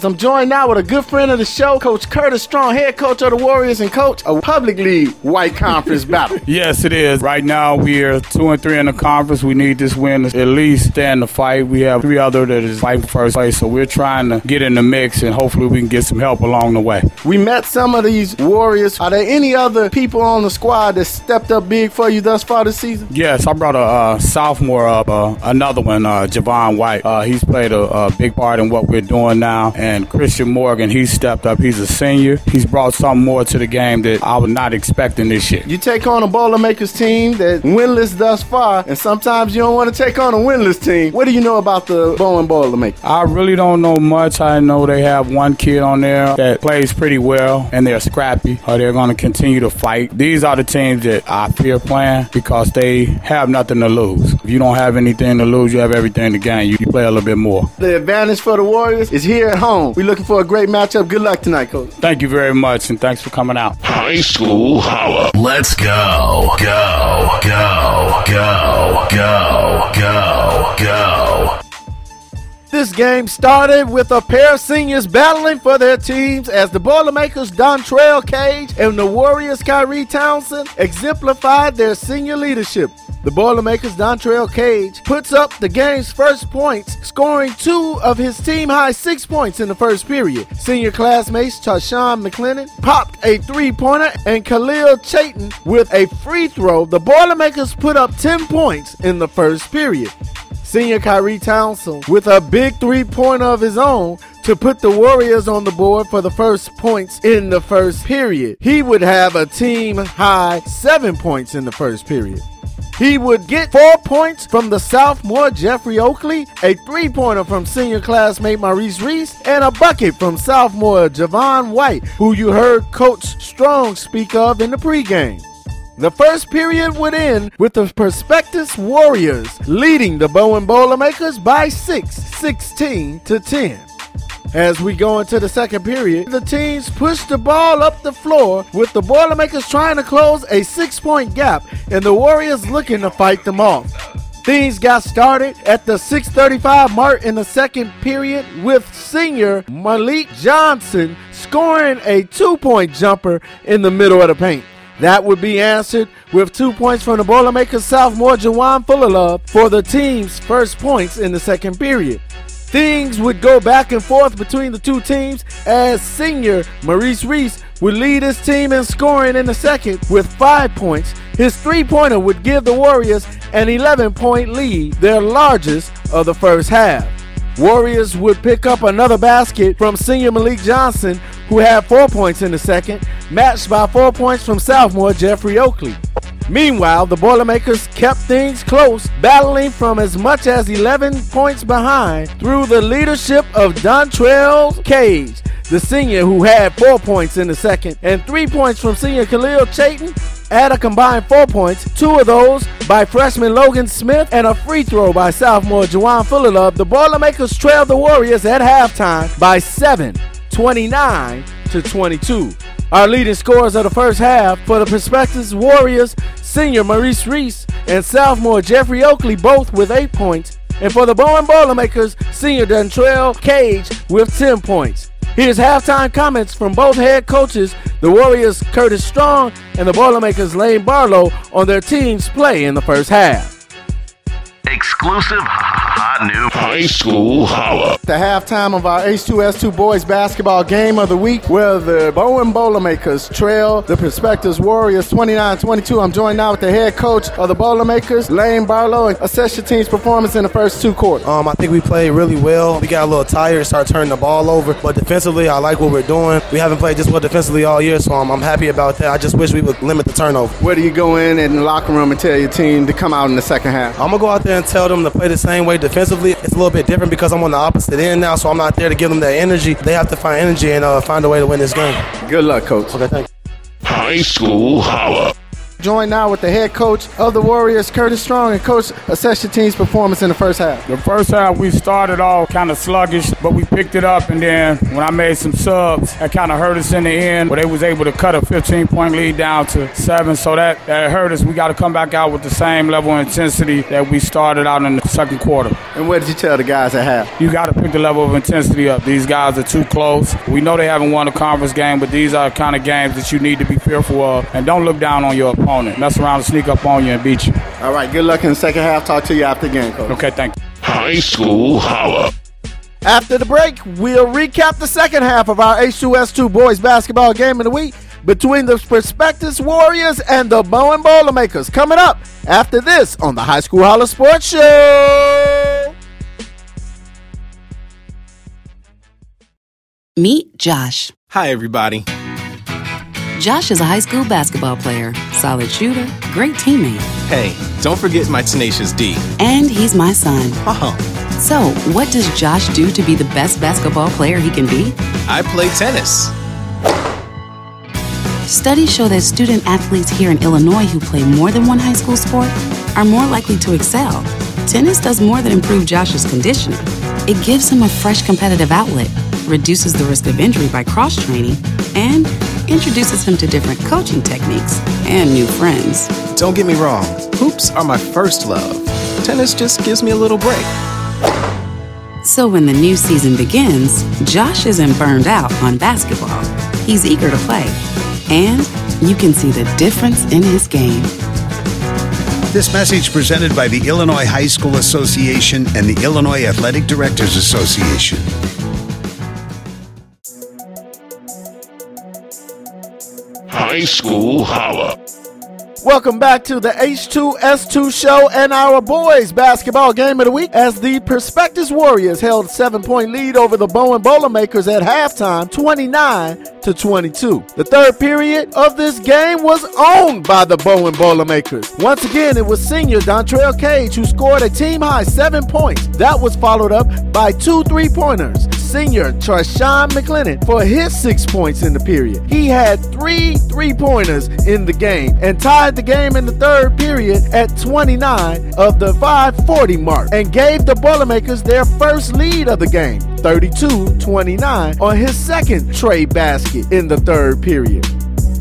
[SPEAKER 3] I'm joined now with a good friend of the show, Coach Curtis Strong, head coach of the Warriors and coach a public league white conference battle.
[SPEAKER 17] Yes, it is. Right now we are two and three in the conference. We need this win to at least stand the fight. We have three other that is fighting first place, so we're trying to get in the mix and hopefully we can get some help along the way.
[SPEAKER 3] We met some of these Warriors. Are there any other people on the squad that stepped up big for you thus far this season?
[SPEAKER 17] Yes, I brought a uh, sophomore up, uh, another one, uh, Javon White. Uh, he's played a, a big part in what we're doing now, and Christian Morgan, he's stepped up. He's a senior. He's brought something more to the game that I was not expecting this year.
[SPEAKER 3] You take on a Boilermakers team that winless thus far, and sometimes you don't want to take on a winless team. What do you know about the Bowen Boilermakers?
[SPEAKER 17] I really don't know much. I know they have one kid on there that plays pretty well, and they're scrappy. Or they're going to continue to fight. These are the teams that I fear playing because they have nothing to lose. If you don't have anything to lose, you have everything to gain. You play a little bit more.
[SPEAKER 3] The advantage for the Warriors is here at home. We're looking for a great matchup. Good luck tonight, coach.
[SPEAKER 17] Thank you very much, and thanks for coming out.
[SPEAKER 1] High School Holla. Let's go. Go. Go. Go. Go. Go. Go.
[SPEAKER 3] This game started with a pair of seniors battling for their teams as the Boilermakers Dontrell Cage and the Warriors Kyrie Townsend exemplified their senior leadership. The Boilermakers Dontrell Cage puts up the game's first points, scoring two of his team high six points in the first period. Senior classmates Tashawn McLennan popped a three pointer and Khalil Chayton with a free throw. The Boilermakers put up 10 points in the first period. Senior Kyrie Townsend with a big three pointer of his own to put the Warriors on the board for the first points in the first period. He would have a team high seven points in the first period. He would get four points from the sophomore Jeffrey Oakley, a three pointer from senior classmate Maurice Reese, and a bucket from sophomore Javon White, who you heard Coach Strong speak of in the pregame. The first period would end with the Perspectives Warriors leading the Bowen Boilermakers by 6, 16 to 10. As we go into the second period, the teams push the ball up the floor with the Boilermakers trying to close a six point gap and the Warriors looking to fight them off. Things got started at the 6:35 mark in the second period with senior Malik Johnson scoring a two-point jumper in the middle of the paint. That would be answered with two points from the Boilermakers sophomore Jawan Fullerlove for the team's first points in the second period. Things would go back and forth between the two teams as senior Maurice Reese would lead his team in scoring in the second with five points. His three pointer would give the Warriors an 11 point lead, their largest of the first half. Warriors would pick up another basket from senior Malik Johnson, who had four points in the second, matched by four points from sophomore Jeffrey Oakley. Meanwhile, the Boilermakers kept things close, battling from as much as 11 points behind through the leadership of Dontrell Cage, the senior who had four points in the second, and three points from senior Khalil Chayton. Add a combined four points, two of those by freshman Logan Smith, and a free throw by sophomore Jawan Fullerlove. The Boilermakers trailed the Warriors at halftime by 7, 29 to 22. Our leading scorers of the first half for the Perspectives Warriors, senior Maurice Reese and sophomore Jeffrey Oakley, both with eight points. And for the Bowen Boilermakers, senior Dontrell Cage with 10 points. Here's halftime comments from both head coaches, the Warriors Curtis Strong and the Boilermakers Lane Barlow, on their team's play in the first half.
[SPEAKER 1] Exclusive hot new high school holla.
[SPEAKER 3] The halftime of our H2S2 boys basketball game of the week, where the Bowen Boilermakers trail the Perspectives Warriors 29-22. I'm joined now with the head coach of the Boilermakers, Lane Barlow, and assess your team's performance in the first two quarters.
[SPEAKER 21] Um, I think we played really well. We got a little tired, started turning the ball over, but defensively, I like what we're doing. We haven't played just well defensively all year, so I'm, I'm happy about that. I just wish we would limit the turnover.
[SPEAKER 3] Where do you go in in the locker room and tell your team to come out in the second half?
[SPEAKER 21] I'm gonna go out there and tell them to play the same way defensively. It's a little bit different because I'm on the opposite end now, so I'm not there to give them that energy. They have to find energy and uh, find a way to win this game.
[SPEAKER 3] Good luck, coach.
[SPEAKER 21] Okay, thank
[SPEAKER 1] High school holla.
[SPEAKER 3] Joined now with the head coach of the Warriors, Curtis Strong, and coach assess your team's performance in the first half.
[SPEAKER 17] The first half we started off kind of sluggish, but we picked it up, and then when I made some subs, that kind of hurt us in the end. But they was able to cut a 15 point lead down to seven, so that that hurt us. We got to come back out with the same level of intensity that we started out in the second quarter.
[SPEAKER 3] And what did you tell the guys at half?
[SPEAKER 17] You got to pick the level of intensity up. These guys are too close. We know they haven't won a conference game, but these are the kind of games that you need to be fearful of, and don't look down on your opponent. Mess around and sneak up on you and beat you.
[SPEAKER 3] All right, good luck in the second half. Talk to you after the game, coach.
[SPEAKER 17] Okay, thank you.
[SPEAKER 1] High school holla.
[SPEAKER 3] After the break, we'll recap the second half of our H2S2 boys basketball game of the week between the Perspectives Warriors and the Bowen Boilermakers. Coming up after this on the High School Holla Sports Show.
[SPEAKER 22] Meet Josh.
[SPEAKER 19] Hi, everybody.
[SPEAKER 22] Josh is a high school basketball player, solid shooter, great teammate,
[SPEAKER 19] Hey, don't forget my tenacious D.
[SPEAKER 22] and he's my son.
[SPEAKER 19] Oh,
[SPEAKER 22] So, what does Josh do to be the best basketball player he can be?
[SPEAKER 19] I play tennis.
[SPEAKER 22] Studies show that student athletes here in Illinois who play more than one high school sport are more likely to excel. Tennis does more than improve Josh's conditioning. It gives him a fresh competitive outlet, reduces the risk of injury by cross training, and introduces him to different coaching techniques and new friends.
[SPEAKER 19] Don't get me wrong, hoops are my first love. Tennis just gives me a little break.
[SPEAKER 22] So when the new season begins, Josh isn't burned out on basketball. He's eager to play. And you can see the difference in his game.
[SPEAKER 6] This message presented by the Illinois High School Association and the Illinois Athletic Directors Association.
[SPEAKER 1] High school holla.
[SPEAKER 3] Welcome back to the H2S2 show and our boys basketball game of the week as the Perspectives Warriors held a seven point lead over the Bowen Boilermakers at halftime 29 to 22. The third period of this game was owned by the Bowen Boilermakers. Once again, it was senior Dontrell Cage who scored a team high seven points. That was followed up by two three pointers. Senior Trishawn McLennan for his six points in the period. He had three three pointers in the game and tied the game in the third period at 29 of the 540 mark and gave the Boilermakers their first lead of the game, 32 29, on his second trade basket in the third period.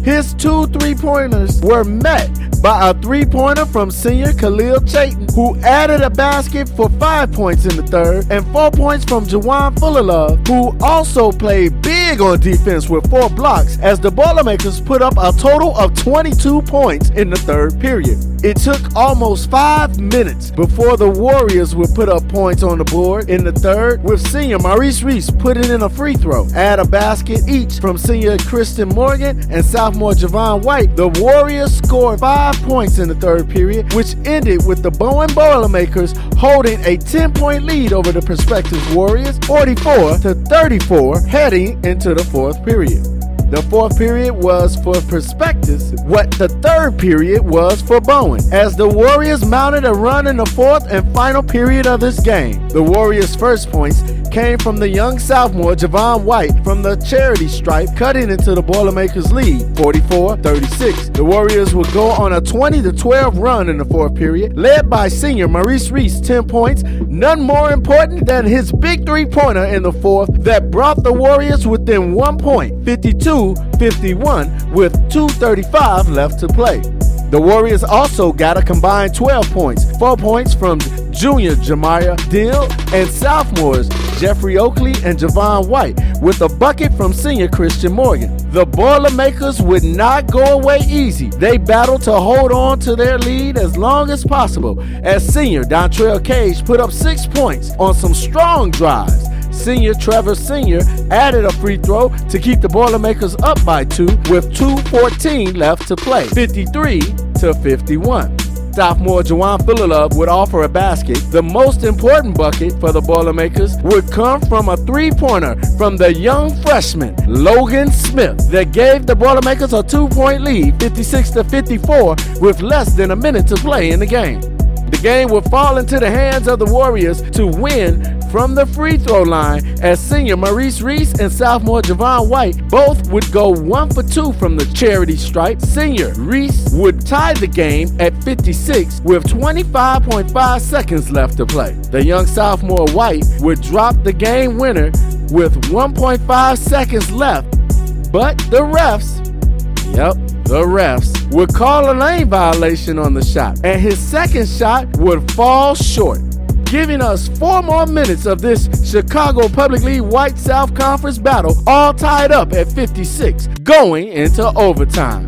[SPEAKER 3] His two three pointers were met by a three pointer from senior Khalil Chayton, who added a basket for five points in the third, and four points from Jawan Fullerlove, who also played big on defense with four blocks, as the Boilermakers put up a total of 22 points in the third period. It took almost five minutes before the Warriors would put up points on the board in the third, with senior Maurice Reese putting in a free throw, add a basket each from senior Christian Morgan and sophomore Javon White. The Warriors scored five points in the third period, which ended with the Bowen Boilermakers holding a 10 point lead over the Perspectives Warriors, 44 to 34, heading into the fourth period. The fourth period was for Perspectives, what the third period was for Bowen, as the Warriors mounted a run in the fourth and final period of this game. The Warriors' first points came from the young sophomore Javon White from the charity stripe, cutting into the Boilermakers' lead, 44-36. The Warriors would go on a 20-12 run in the fourth period, led by senior Maurice Reese, 10 points, none more important than his big three-pointer in the fourth that brought the Warriors within one point, 52 51 with 2.35 left to play. The Warriors also got a combined 12 points, 4 points from junior Jemiah Dill and sophomores Jeffrey Oakley and Javon White, with a bucket from senior Christian Morgan. the Boilermakers would not go away easy. They battled to hold on to their lead as long as possible as senior Dontrell Cage put up six points on some strong drives. Senior Trevor Senior added a free throw to keep the Boilermakers up by two with 2.14 left to play, 53 to 51. Sophomore Jawan Fullerlove would offer a basket. The most important bucket for the Boilermakers would come from a three-pointer from the young freshman Logan Smith that gave the Boilermakers a two-point lead, 56 to 54, with less than a minute to play in the game. The game would fall into the hands of the Warriors to win from the free throw line as senior Maurice Reese and sophomore Javon White both would go one for two from the charity stripe. Senior Reese would tie the game at 56 with 25.5 seconds left to play. The young sophomore White would drop the game winner with 1.5 seconds left, but the refs, yep, the refs would call a lane violation on the shot, and his second shot would fall short, giving us four more minutes of this Chicago Public League White South Conference battle, all tied up at 56, going into overtime.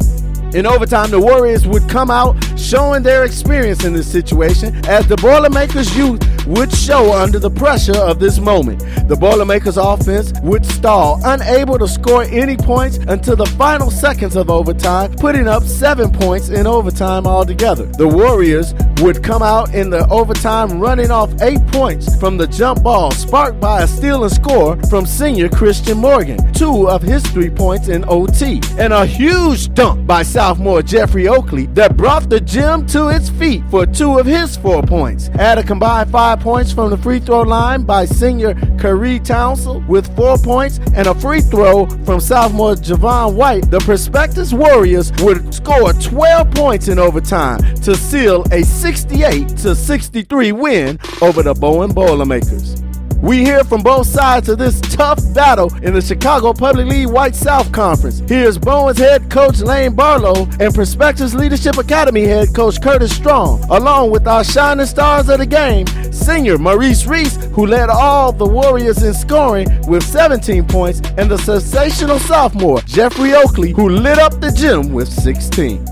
[SPEAKER 3] In overtime, the Warriors would come out showing their experience in this situation as the Boilermakers youth would show under the pressure of this moment. The Boilermakers offense would stall, unable to score any points until the final seconds of overtime, putting up seven points in overtime altogether. The Warriors would come out in the overtime running off eight points from the jump ball, sparked by a steal and score from senior Christian Morgan, two of his three points in OT, and a huge dunk by sophomore Jeffrey Oakley that brought the gym to its feet for two of his four points. Add a combined five points from the free throw line by senior Kyrie Townsend with four points and a free throw from sophomore Javon White. The Perspectives Warriors would score 12 points in overtime to seal a 68 to 63 win over the Bowen Boilermakers. We hear from both sides of this tough battle in the Chicago Public League White South Conference. Here's Bowen's head coach Lane Barlow and Perspectives Leadership Academy head coach Curtis Strong, along with our shining stars of the game, senior Maurice Reese, who led all the Warriors in scoring with 17 points, and the sensational sophomore Jeffrey Oakley, who lit up the gym with 16.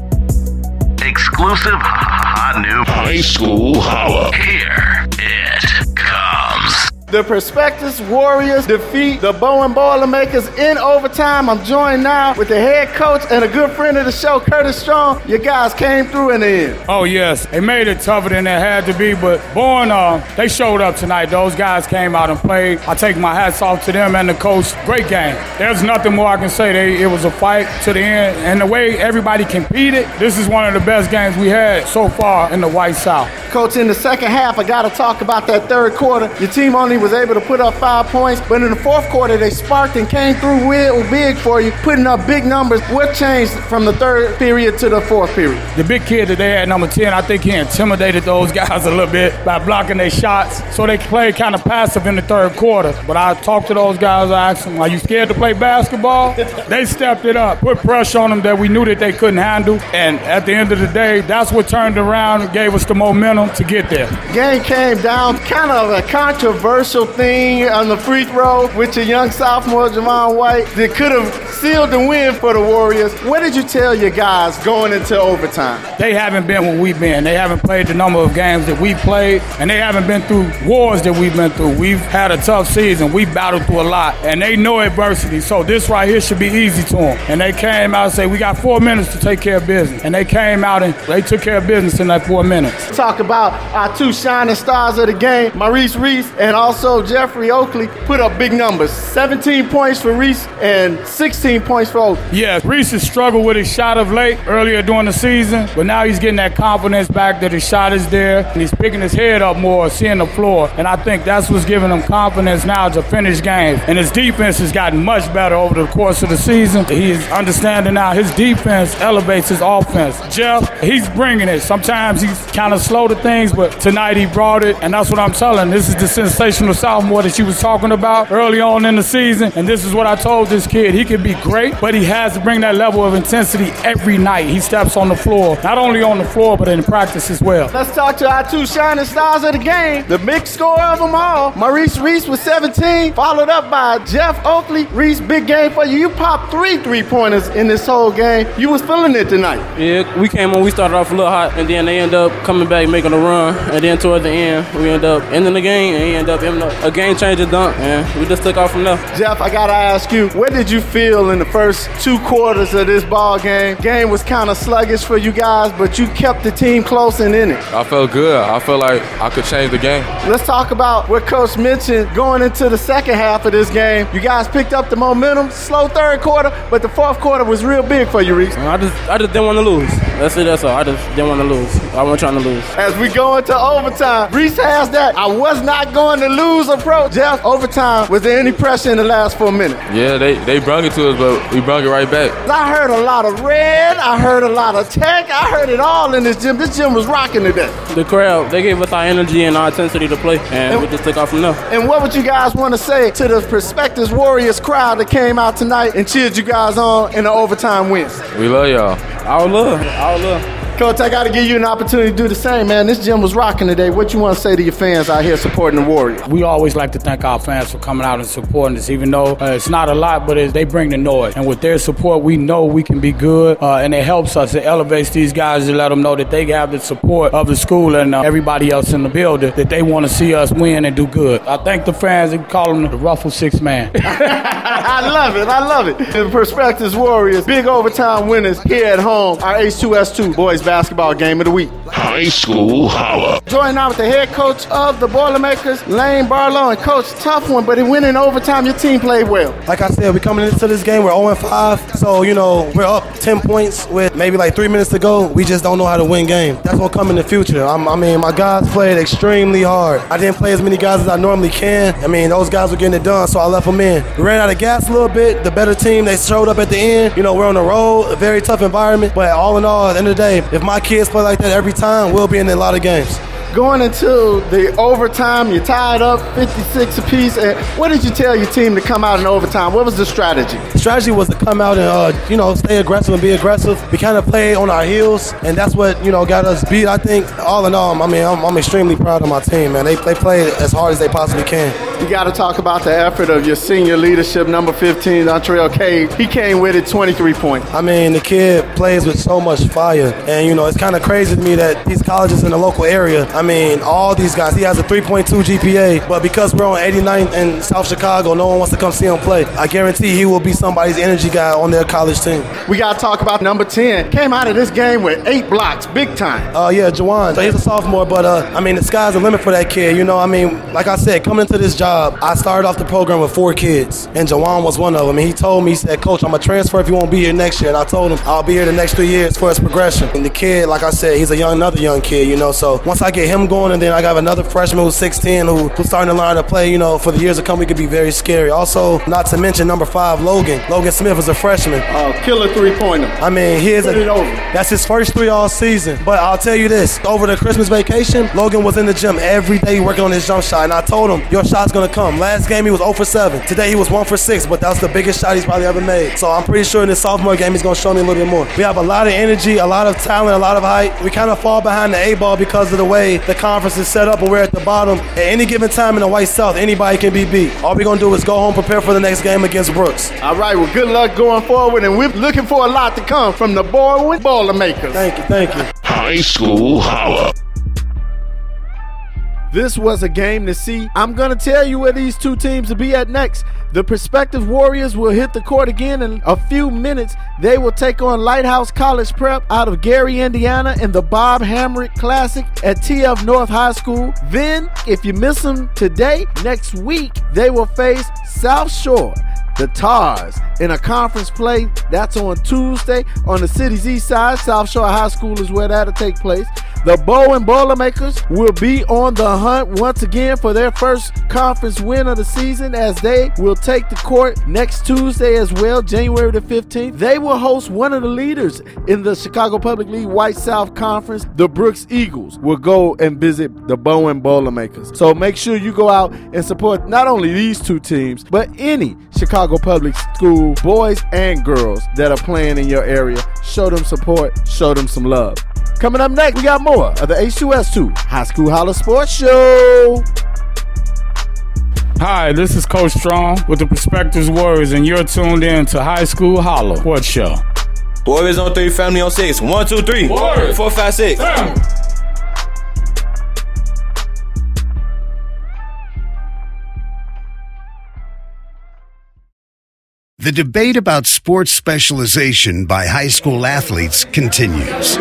[SPEAKER 1] Exclusive hot new high school holla. Here it comes.
[SPEAKER 3] The Perspectives Warriors defeat the Bowen Boilermakers in overtime. I'm joined now with the head coach and a good friend of the show, Curtis Strong. You guys came through in the end.
[SPEAKER 17] Oh yes, they made it tougher than it had to be, but Bowen, uh, they showed up tonight. Those guys came out and played. I take my hats off to them and the coach. Great game. There's nothing more I can say. They, it was a fight to the end, and the way everybody competed, this is one of the best games we had so far in the White South.
[SPEAKER 3] Coach, in the second half, I got to talk about that third quarter. Your team only was able to put up five points, but in the fourth quarter, they sparked and came through real big for you, putting up big numbers. What changed from the third period to the fourth period?
[SPEAKER 17] The big kid that they had, number 10, I think he intimidated those guys a little bit by blocking their shots. So they played kind of passive in the third quarter. But I talked to those guys, I asked them, Are you scared to play basketball? they stepped it up, put pressure on them that we knew that they couldn't handle. And at the end of the day, that's what turned around and gave us the momentum to get there.
[SPEAKER 3] Game came down, kind of a controversial thing on the free throw with your young sophomore Javon White that could have sealed the win for the Warriors. What did you tell your guys going into overtime?
[SPEAKER 17] They haven't been where we've been. They haven't played the number of games that we've played, and they haven't been through wars that we've been through. We've had a tough season. We battled through a lot, and they know adversity. So this right here should be easy to them. And they came out and said, "We got four minutes to take care of business," and they came out and they took care of business in that four minutes.
[SPEAKER 3] Talk about our two shining stars of the game, Maurice Reese and also Jeffrey Oakley, put up big numbers. 17 points for Reese and 16 points for Oakley.
[SPEAKER 17] Yeah, Reese has struggled with his shot of late earlier during the season, but now he's getting that confidence back that his shot is there, and he's picking his head up more, seeing the floor, and I think that's what's giving him confidence now to finish games. And his defense has gotten much better over the course of the season. He's understanding now his defense elevates his offense. Jeff, he's bringing it. Sometimes he's kind of slow to things, but tonight he brought it, and that's what I'm telling. This is the sensational sophomore that she was talking about early on in the season, and this is what I told this kid. He can be great, but he has to bring that level of intensity every night. He steps on the floor, not only on the floor, but in practice as well.
[SPEAKER 15] Let's talk to our two shining stars of the game. The big scorer of them all, Maurice Reese with 17, followed up by Jeff Oakley. Reese, big game for you. You popped three three pointers in this whole game. You was feeling it tonight.
[SPEAKER 20] Yeah, we came on, we started off a little hot, and then they end up coming back, making a run, and then toward the end, we end up ending the game, and he end up ending up a game changer dunk, and we just took off from there.
[SPEAKER 15] Jeff, I gotta ask you, what did you feel in the first two quarters of this ball game? Game was kind of sluggish for you guys, but you kept the team close and in it.
[SPEAKER 23] I felt good. I felt like I could change the game.
[SPEAKER 15] Let's talk about what Coach mentioned going into the second half of this game. You guys picked up the momentum, slow third quarter, but the fourth quarter was real big for you, Reese.
[SPEAKER 20] I just, I just didn't want to lose. That's it. That's all. I just didn't want to lose. I wasn't trying to lose.
[SPEAKER 15] As we go into overtime, Reese has that I was not going to lose approach. Jeff, overtime, was there any pressure in the last four minutes?
[SPEAKER 23] Yeah, they they brung it to us, but we brung it right back.
[SPEAKER 15] I heard a lot of red, I heard a lot of tech, I heard it all in this gym. This gym was rocking today.
[SPEAKER 20] The crowd, they gave us our energy and our intensity to play, and, we just took off from there.
[SPEAKER 15] And what would you guys want to say to the Perspectives Warriors crowd that came out tonight and cheered you guys on in the overtime win?
[SPEAKER 23] We love y'all.
[SPEAKER 20] Our love. Our love.
[SPEAKER 15] Coach, I got to give you an opportunity to do the same, man. This gym was rocking today. What you want to say to your fans out here supporting the Warriors?
[SPEAKER 17] We always like to thank our fans for coming out and supporting us, even though uh, it's not a lot, but they bring the noise. And with their support, we know we can be good, uh, and it helps us. It elevates these guys to let them know that they have the support of the school and uh, everybody else in the building, that they want to see us win and do good. I thank the fans and call them the Ruffle Six Man.
[SPEAKER 15] I love it. I love it. The Perspectives Warriors, big overtime winners here at home. Our H2S2 boys basketball game of the week.
[SPEAKER 1] High School Holla.
[SPEAKER 15] Join now with the head coach of the Boilermakers, Lane Barlow, and Coach Tough One, but it went in overtime. Your team played well.
[SPEAKER 21] Like I said, we're coming into this game, we're 0 5. So, you know, we're up 10 points with maybe like three minutes to go. We just don't know how to win games. That's what come in the future. I'm, I mean, my guys played extremely hard. I didn't play as many guys as I normally can. I mean, those guys were getting it done, so I left them in. We ran out of gas a little bit. The better team, they showed up at the end. You know, we're on the road, a very tough environment. But all in all, at the end of the day, if my kids play like that every time, we'll be in a lot of games.
[SPEAKER 15] Going into the overtime, you're tied up 56 apiece. And what did you tell your team to come out in overtime? What was the strategy?
[SPEAKER 21] The strategy was to come out and, uh, you know, stay aggressive and be aggressive. We kind of played on our heels, and that's what, you know, got us beat. I think, all in all, I mean, I'm, I'm extremely proud of my team, man. They, they played as hard as they possibly can.
[SPEAKER 15] You got to talk about the effort of your senior leadership, number 15, Dontrell Cage. He came with it 23 points.
[SPEAKER 21] I mean, the kid plays with so much fire. And, you know, it's kind of crazy to me that these colleges in the local area, I mean, all these guys, he has a 3.2 GPA, but because we're on 89th in South Chicago, no one wants to come see him play. I guarantee he will be somebody's energy guy on their college team.
[SPEAKER 15] We got to talk about number 10. Came out of this game with eight blocks, big time.
[SPEAKER 21] Uh, yeah, Jawan. So he's a sophomore, but, uh, I mean, the sky's the limit for that kid. You know, I mean, like I said, coming into this job, I started off the program with four kids, and Jawan was one of them. And he told me, he said, Coach, I'm going to transfer if you won't be here next year. And I told him, I'll be here the next three years for his progression. And the kid, like I said, he's a young, another young kid, you know. So once I get him going, and then I got another freshman who's 16 who, who's starting to learn to play, you know, for the years to come, we could be very scary. Also, not to mention number five, Logan. Logan Smith is a freshman.
[SPEAKER 15] Oh, killer three pointer.
[SPEAKER 21] I mean, he is
[SPEAKER 15] Put
[SPEAKER 21] a,
[SPEAKER 15] over.
[SPEAKER 21] that's his first three all season. But I'll tell you this over the Christmas vacation, Logan was in the gym every day working on his jump shot. And I told him, Your shot's going to come. Last game, he was 0 for 7. Today, he was 1 for 6, but that's the biggest shot he's probably ever made. So I'm pretty sure in this sophomore game, he's going to show me a little bit more. We have a lot of energy, a lot of talent, a lot of height. We kind of fall behind the A ball because of the way the conference is set up and we're at the bottom. At any given time in the White South, anybody can be beat. All we're going to do is go home, prepare for the next game against Brooks.
[SPEAKER 15] All right, well, good luck going forward, and we're looking for a lot to come from the Bowen Boilermakers.
[SPEAKER 21] Thank you, thank you.
[SPEAKER 1] High School Holla.
[SPEAKER 15] This was a game to see. I'm going to tell you where these two teams will be at next. The Perspectives Warriors will hit the court again in a few minutes. They will take on Lighthouse College Prep out of Gary, Indiana, in the Bob Hamrick Classic at TF North High School. Then, if you miss them today, next week, they will face South Shore the Tars in a conference play. That's on Tuesday on the city's east side. South Shore High School is where that'll take place.
[SPEAKER 3] The Bowen Boilermakers will be on the hunt once again for their first conference win of the season as they will take the court next Tuesday as well, January the 15th. They will host one of the leaders in the Chicago Public League White South Conference. The Brooks Eagles will go and visit the Bowen Boilermakers. So make sure you go out and support not only these two teams, but any Chicago Public School boys and girls that are playing in your area. Show them support, show them some love. Coming up next, we got more of the H2S2 High School Holla Sports Show.
[SPEAKER 17] Hi, this is Coach Strong with the Perspectives Warriors, and you're tuned in to High School Holla Sports Show.
[SPEAKER 24] Warriors on three, family on six. One, two, three.
[SPEAKER 17] Warriors.
[SPEAKER 24] Four, five, six.
[SPEAKER 6] The debate about sports specialization by high school athletes continues.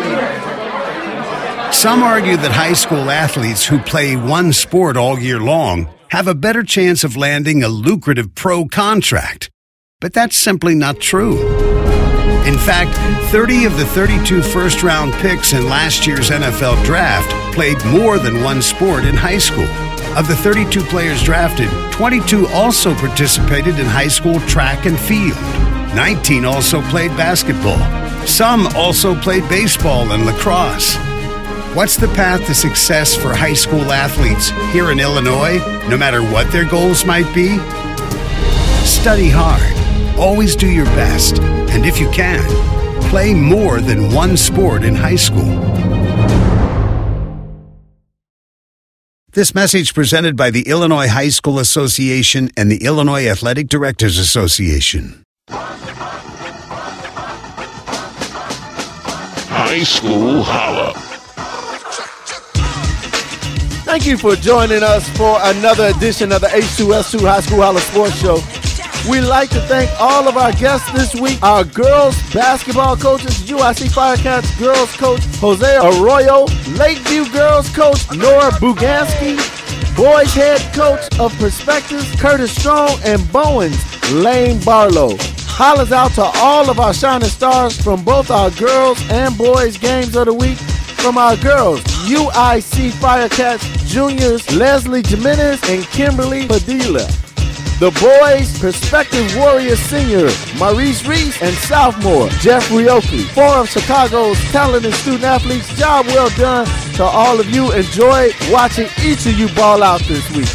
[SPEAKER 6] Some argue that high school athletes who play one sport all year long have a better chance of landing a lucrative pro contract. But that's simply not true. In fact, 30 of the 32 first round picks in last year's NFL draft played more than one sport in high school. Of the 32 players drafted, 22 also participated in high school track and field. 19 also played basketball. Some also played baseball and lacrosse. What's the path to success for high school athletes here in Illinois, no matter what their goals might be? Study hard, always do your best, and if you can, play more than one sport in high school. This message presented by the Illinois High School Association and the Illinois Athletic Directors Association.
[SPEAKER 1] High School Holla.
[SPEAKER 3] Thank you for joining us for another edition of the H2S2 High School Holla Sports Show. We'd like to thank all of our guests this week. Our girls basketball coaches, UIC Firecats girls coach Jose Arroyo, Lakeview girls coach Nora Bagansky, boys head coach of Perspectives Curtis Strong, and Bowen's Lane Barlow. Hollers out to all of our shining stars from both our girls and boys games of the week. From our girls, UIC Firecats juniors Leslie Jimenez and Kimberly Padilla. The boys, Perspective Warriors senior Maurice Reese and sophomore Jeffrey Oakley. Four of Chicago's talented student athletes. Job well done to all of you. Enjoy watching each of you ball out this week.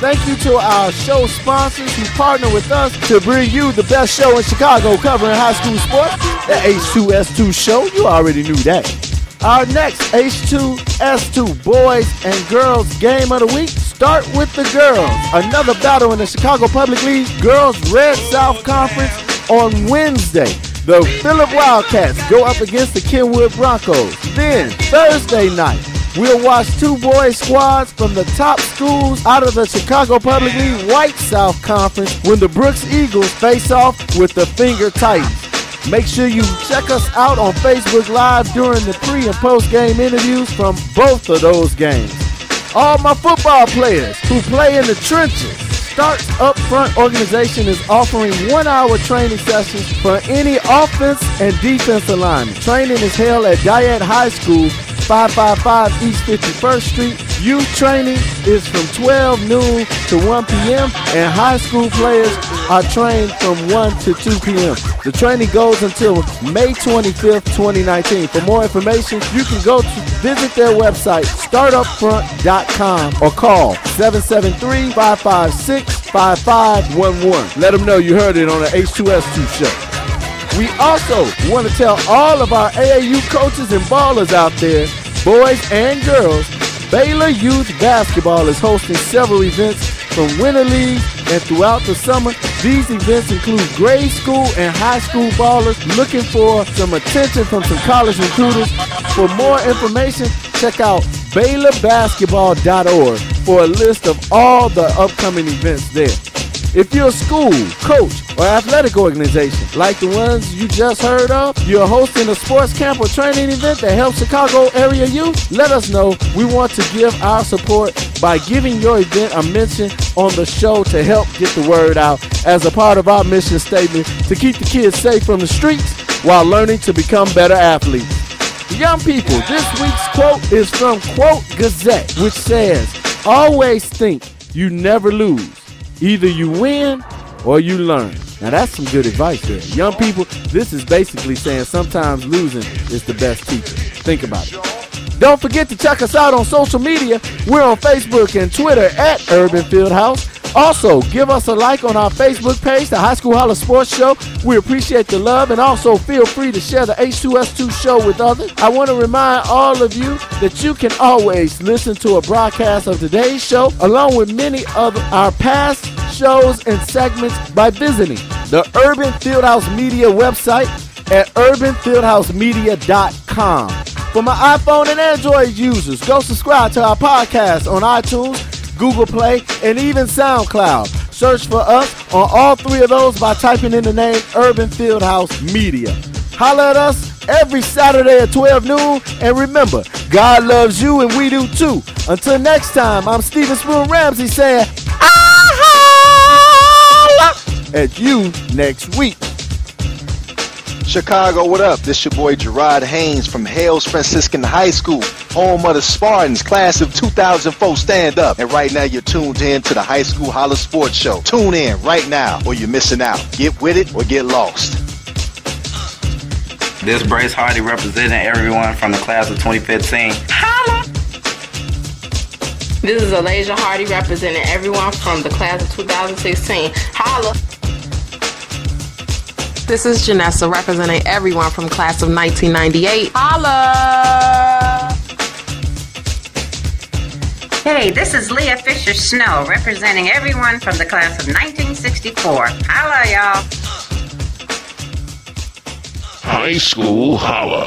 [SPEAKER 3] Thank you to our show sponsors who partner with us to bring you the best show in Chicago covering high school sports, the H2S2 show. You already knew that. Our next H2S2 boys and girls game of the week start with the girls. Another battle in the Chicago Public League Girls Red South Conference on Wednesday. The Phillip Wildcats go up against the Kenwood Broncos. Then Thursday night, we'll watch two boys squads from the top schools out of the Chicago Public League White South Conference when the Brooks Eagles face off with the Fenger Titans. Make sure you check us out on Facebook Live during the pre and post game interviews from both of those games. All my football players who play in the trenches. Starts Up Front organization is offering one hour training sessions for any offense and defense alignment. Training is held at Dyett High School, 555 East 51st Street. Youth training is from 12 noon to 1 p.m. and high school players are trained from 1 to 2 p.m. The training goes until May 25th, 2019. For more information, you can go to visit their website, startupfront.com or call 773-556-5511. Let them know you heard it on the H2S2 show. We also want to tell all of our AAU coaches and ballers out there, boys and girls, Baylor Youth Basketball is hosting several events from Winter League and throughout the summer. These events include grade school and high school ballers looking for some attention from some college recruiters. For more information, check out BaylorBasketball.org for a list of all the upcoming events there. If you're a school, coach, or athletic organization like the ones you just heard of, you're hosting a sports camp or training event that helps Chicago area youth, let us know. We want to give our support by giving your event a mention on the show to help get the word out as a part of our mission statement to keep the kids safe from the streets while learning to become better athletes. Young people, this week's quote is from Quote Gazette, which says, Always think you never lose. Either you win or you learn. Now that's some good advice there. Young people, this is basically saying sometimes losing is the best teacher. Think about it. Don't forget to check us out on social media. We're on Facebook and Twitter at Urban Fieldhouse. Also, give us a like on our Facebook page, the High School Holla Sports Show. We appreciate the love and also feel free to share the H2S2 show with others. I want to remind all of you that you can always listen to a broadcast of today's show along with many of our past shows and segments by visiting the Urban Fieldhouse Media website at urbanfieldhousemedia.com. For my iPhone and Android users, go subscribe to our podcast on iTunes, Google Play, and even SoundCloud. Search for us on all three of those by typing in the name Urban Fieldhouse Media. Holla at us every Saturday at 12 noon. And remember, God loves you and we do too. Until next time, I'm Steven Spoon Ramsey saying, ah ha! at you next week.
[SPEAKER 25] Chicago, what up? This your boy Gerard Haynes from Hales Franciscan High School, home of the Spartans, class of 2004 stand up. And right now you're tuned in to the High School Holla Sports Show. Tune in right now or you're missing out. Get with it or get lost.
[SPEAKER 26] This Brace Hardy representing everyone from the class of 2015.
[SPEAKER 27] Holla! This is Alasia Hardy representing everyone from the class of 2016. Holla!
[SPEAKER 28] This is Janessa representing everyone from class of 1998.
[SPEAKER 27] Holla!
[SPEAKER 29] Hey, this is Leah Fisher Snow representing everyone from the class of 1964. Holla, y'all.
[SPEAKER 1] High School Holla.